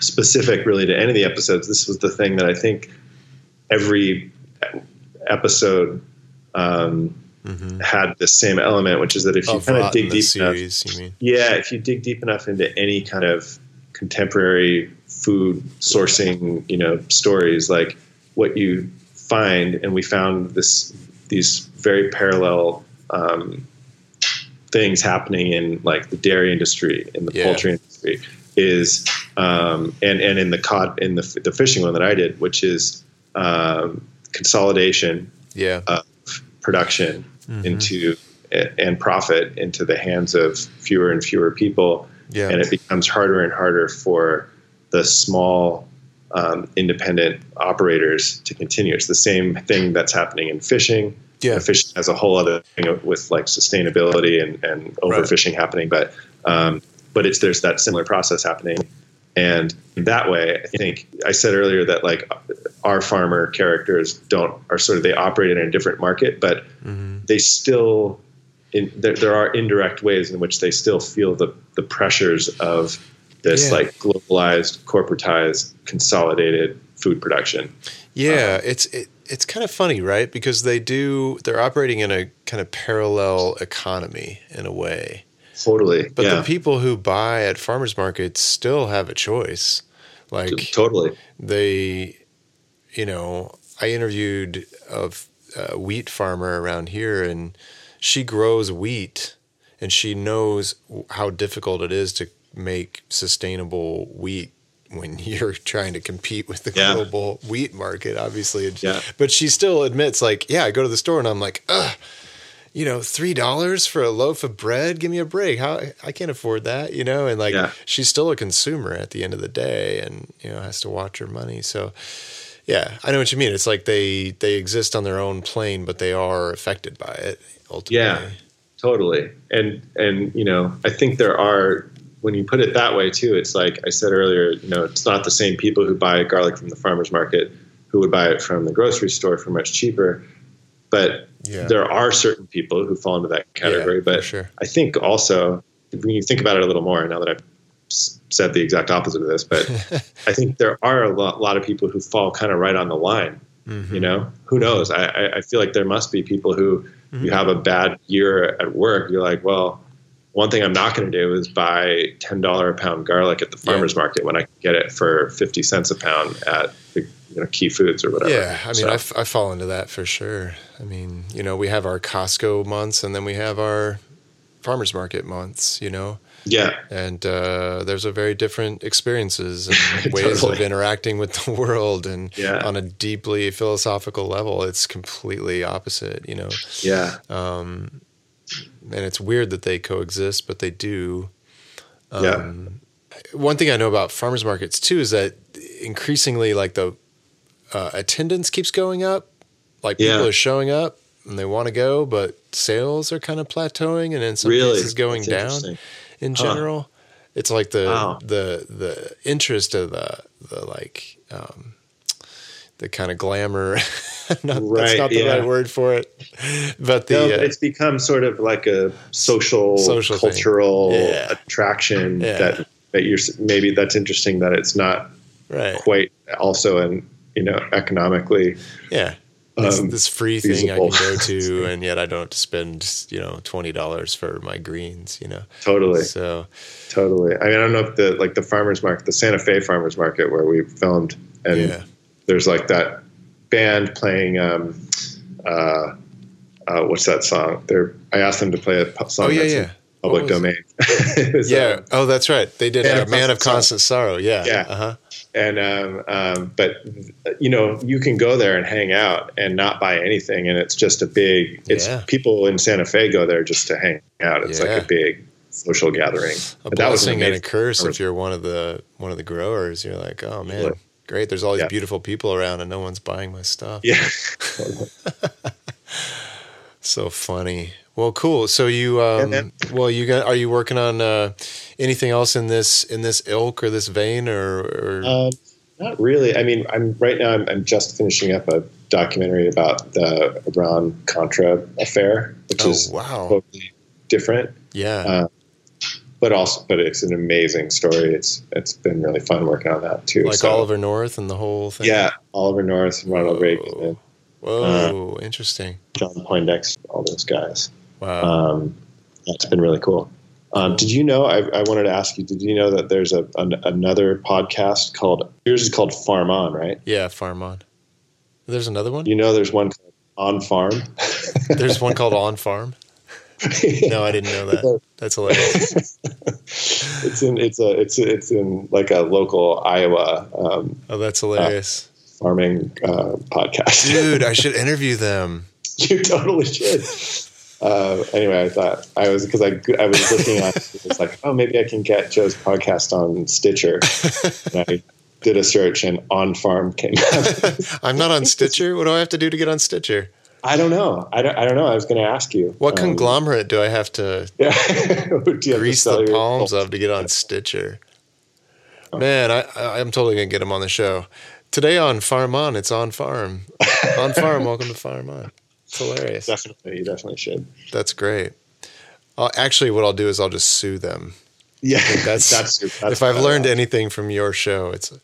specific really to any of the episodes. This was the thing that I think every episode um, Mhm. had the same element, which is that if you kind of dig deep enough, series, you mean? yeah, if you dig deep enough into any kind of contemporary food sourcing, you know, stories, like what you find, and we found this these very parallel um, things happening in like the dairy industry, in the Yeah. poultry industry, is um, and and in the cod in the the fishing one that I did, which is um, consolidation Yeah, of production Mhm. into and profit into the hands of fewer and fewer people, yeah, and it becomes harder and harder for the small um, independent operators to continue. It's the same thing that's happening in fishing. yeah, fishing has a whole other thing with like sustainability and, and overfishing happening, but um, but it's there's that similar process happening, and that way, I think I said earlier that like our farmer characters don't are sort of they operate in a different market, but Mhm. they still in, there, there are indirect ways in which they still feel the the pressures of this Yeah. like globalized, corporatized, consolidated food production. Yeah, it's it, it's kind of funny, right? Because they do they're operating in a kind of parallel economy in a way. Totally, But yeah, the people who buy at farmers markets still have a choice. Like totally. they, you know, I interviewed a, a wheat farmer around here, and she grows wheat, and she knows how difficult it is to make sustainable wheat when you're trying to compete with the Yeah. global wheat market, obviously. Yeah. But she still admits, like, yeah, I go to the store and I'm like, ugh, you know, three dollars for a loaf of bread. Give me a break. How I can't afford that, you know. And like, Yeah. she's still a consumer at the end of the day, and you know, has to watch her money. So, yeah, I know what you mean. It's like they they exist on their own plane, but they are affected by it ultimately. Yeah. totally and and you know i think there are when you put it that way too it's like i said earlier you know it's not the same people who buy garlic from the farmers market who would buy it from the grocery store for much cheaper but Yeah. there are certain people who fall into that category Yeah, but sure. i think also when you think about it a little more now that i've said the exact opposite of this but i think there are a lot, lot of people who fall kind of right on the line Mhm. you know who knows I, I, feel like there must be people who Mm-hmm. you have a bad year at work you're like well one thing i'm not going to do is buy $10 a pound garlic at the farmers market when i can get it for 50 cents a pound at the you know, key foods or whatever Yeah, I mean, So, I, f- I fall into that for sure. I mean, you know, we have our Costco months, and then we have our farmers market months. You know, yeah and uh, there's a very different experiences and ways of interacting with the world and Yeah. on a deeply philosophical level it's completely opposite you know yeah um, and it's weird that they coexist but they do Yeah. um, one thing i know about farmers markets too is that increasingly like the uh, attendance keeps going up like people Yeah. are showing up and they want to go but sales are kind of plateauing and in some really cases going That's down in Huh. general. It's like the Wow. the the interest of the the like um, the kind of glamour. not, that's Right, not the yeah. right word for it, but the no, uh, but it's become sort of like a social, Social cultural Yeah. attraction Yeah. that that you're maybe that's interesting that it's not right, quite also an you know economically yeah. Um, this free thing I can feasible. go to, and yet I don't have to spend you know twenty dollars for my greens. You know, totally so totally i mean i don't know if the like the farmers market the santa fe farmers market where we filmed and yeah, there's like that band playing um uh uh, what's that song? They're, I asked them to play a song. Oh, yeah, that's yeah. public domain. Yeah. um, oh, that's right. They did Man uh, Man of Constant Constant Sorrow. Yeah. Yeah. Uh huh. And um, um, but you know you can go there and hang out and not buy anything, and it's just a big. It's Yeah. people in Santa Fe go there just to hang out. It's Yeah. like a big social gathering. A that was an a curse if you're one of the one of the growers. You're like, oh man, Yeah. great. There's all these beautiful people around, and no one's buying my stuff. Yeah. So funny. Well, cool. So you, um, well, you got, are you working on uh, anything else in this in this ilk or this vein, or, or Um, not really. I mean, I'm right now. I'm, I'm just finishing up a documentary about the Iran Contra affair, which oh is wow, totally different, yeah, uh, but also, but it's an amazing story. It's it's been really fun working on that too. like So, Oliver North and the whole thing. yeah, Oliver North, and Ronald Whoa. Reagan, and Whoa, interesting. John Poindexter, all those guys. Wow. Um, that's been really cool. Um, did you know? I, I wanted to ask you. Did you know that there's a an, another podcast called yours is called Farm On, right? yeah, Farm On. There's another one. You know, there's one called On Farm. There's one called On Farm. No, I didn't know that. That's hilarious. it's in it's a it's it's in like a local Iowa um, Oh, that's hilarious. farming uh, podcast. Dude, I should interview them. you totally should. Uh, anyway, I thought I was because I I was looking at it was like oh maybe I can get Joe's podcast on Stitcher. and I did a search and On Farm came up. I'm not on Stitcher. What do I have to do to get on Stitcher? I don't know. I don't. I don't know. I was going to ask you What Um, conglomerate do I have to Yeah. To grease sell the palms of to get on Stitcher? Man, I, I'm totally gonna get him on the show today on Farm On. It's on Farm, on Farm. Welcome to Farm On. It's hilarious. Definitely, you definitely should. That's great. Uh, actually, what I'll do is I'll just sue them. Yeah, That's, that's, that's if I've learned anything from your show, it's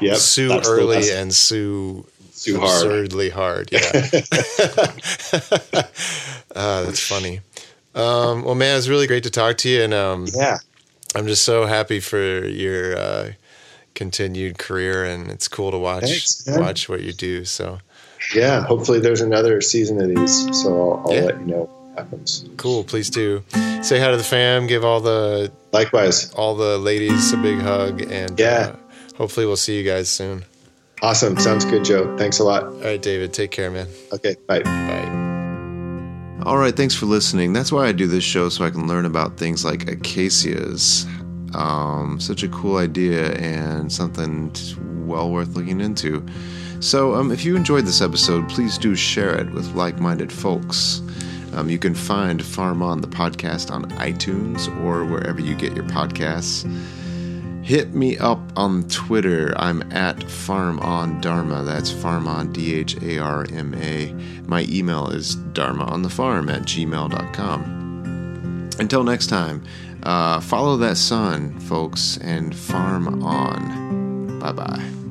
yep, sue early and sue Sue absurdly hard. Yeah. Ah, that's funny. Um, well, man, it's really great to talk to you, and um, Yeah, I'm just so happy for your uh, continued career, and it's cool to watch Thanks, watch what you do. So yeah. Hopefully, there's another season of these, so I'll, I'll Yeah. let you know what happens. cool. Please do say hi to the fam. Give all the Likewise, all the ladies a big hug, and Yeah. uh, hopefully we'll see you guys soon. awesome. Sounds good, Joe. Thanks a lot. All right, David. Take care, man. Okay, bye. Bye. All right, thanks for listening. That's why I do this show so I can learn about things like acacias. Um, such a cool idea and something well worth looking into. So, um, if you enjoyed this episode, please do share it with like minded folks. Um, you can find Farm On the podcast on iTunes or wherever you get your podcasts. Hit me up on Twitter. I'm at Farm on Dharma. That's Farm on D H A R M A. My email is dharma on the farm at gmail.com. Until next time, uh, follow that sun, folks, and farm on. Bye bye.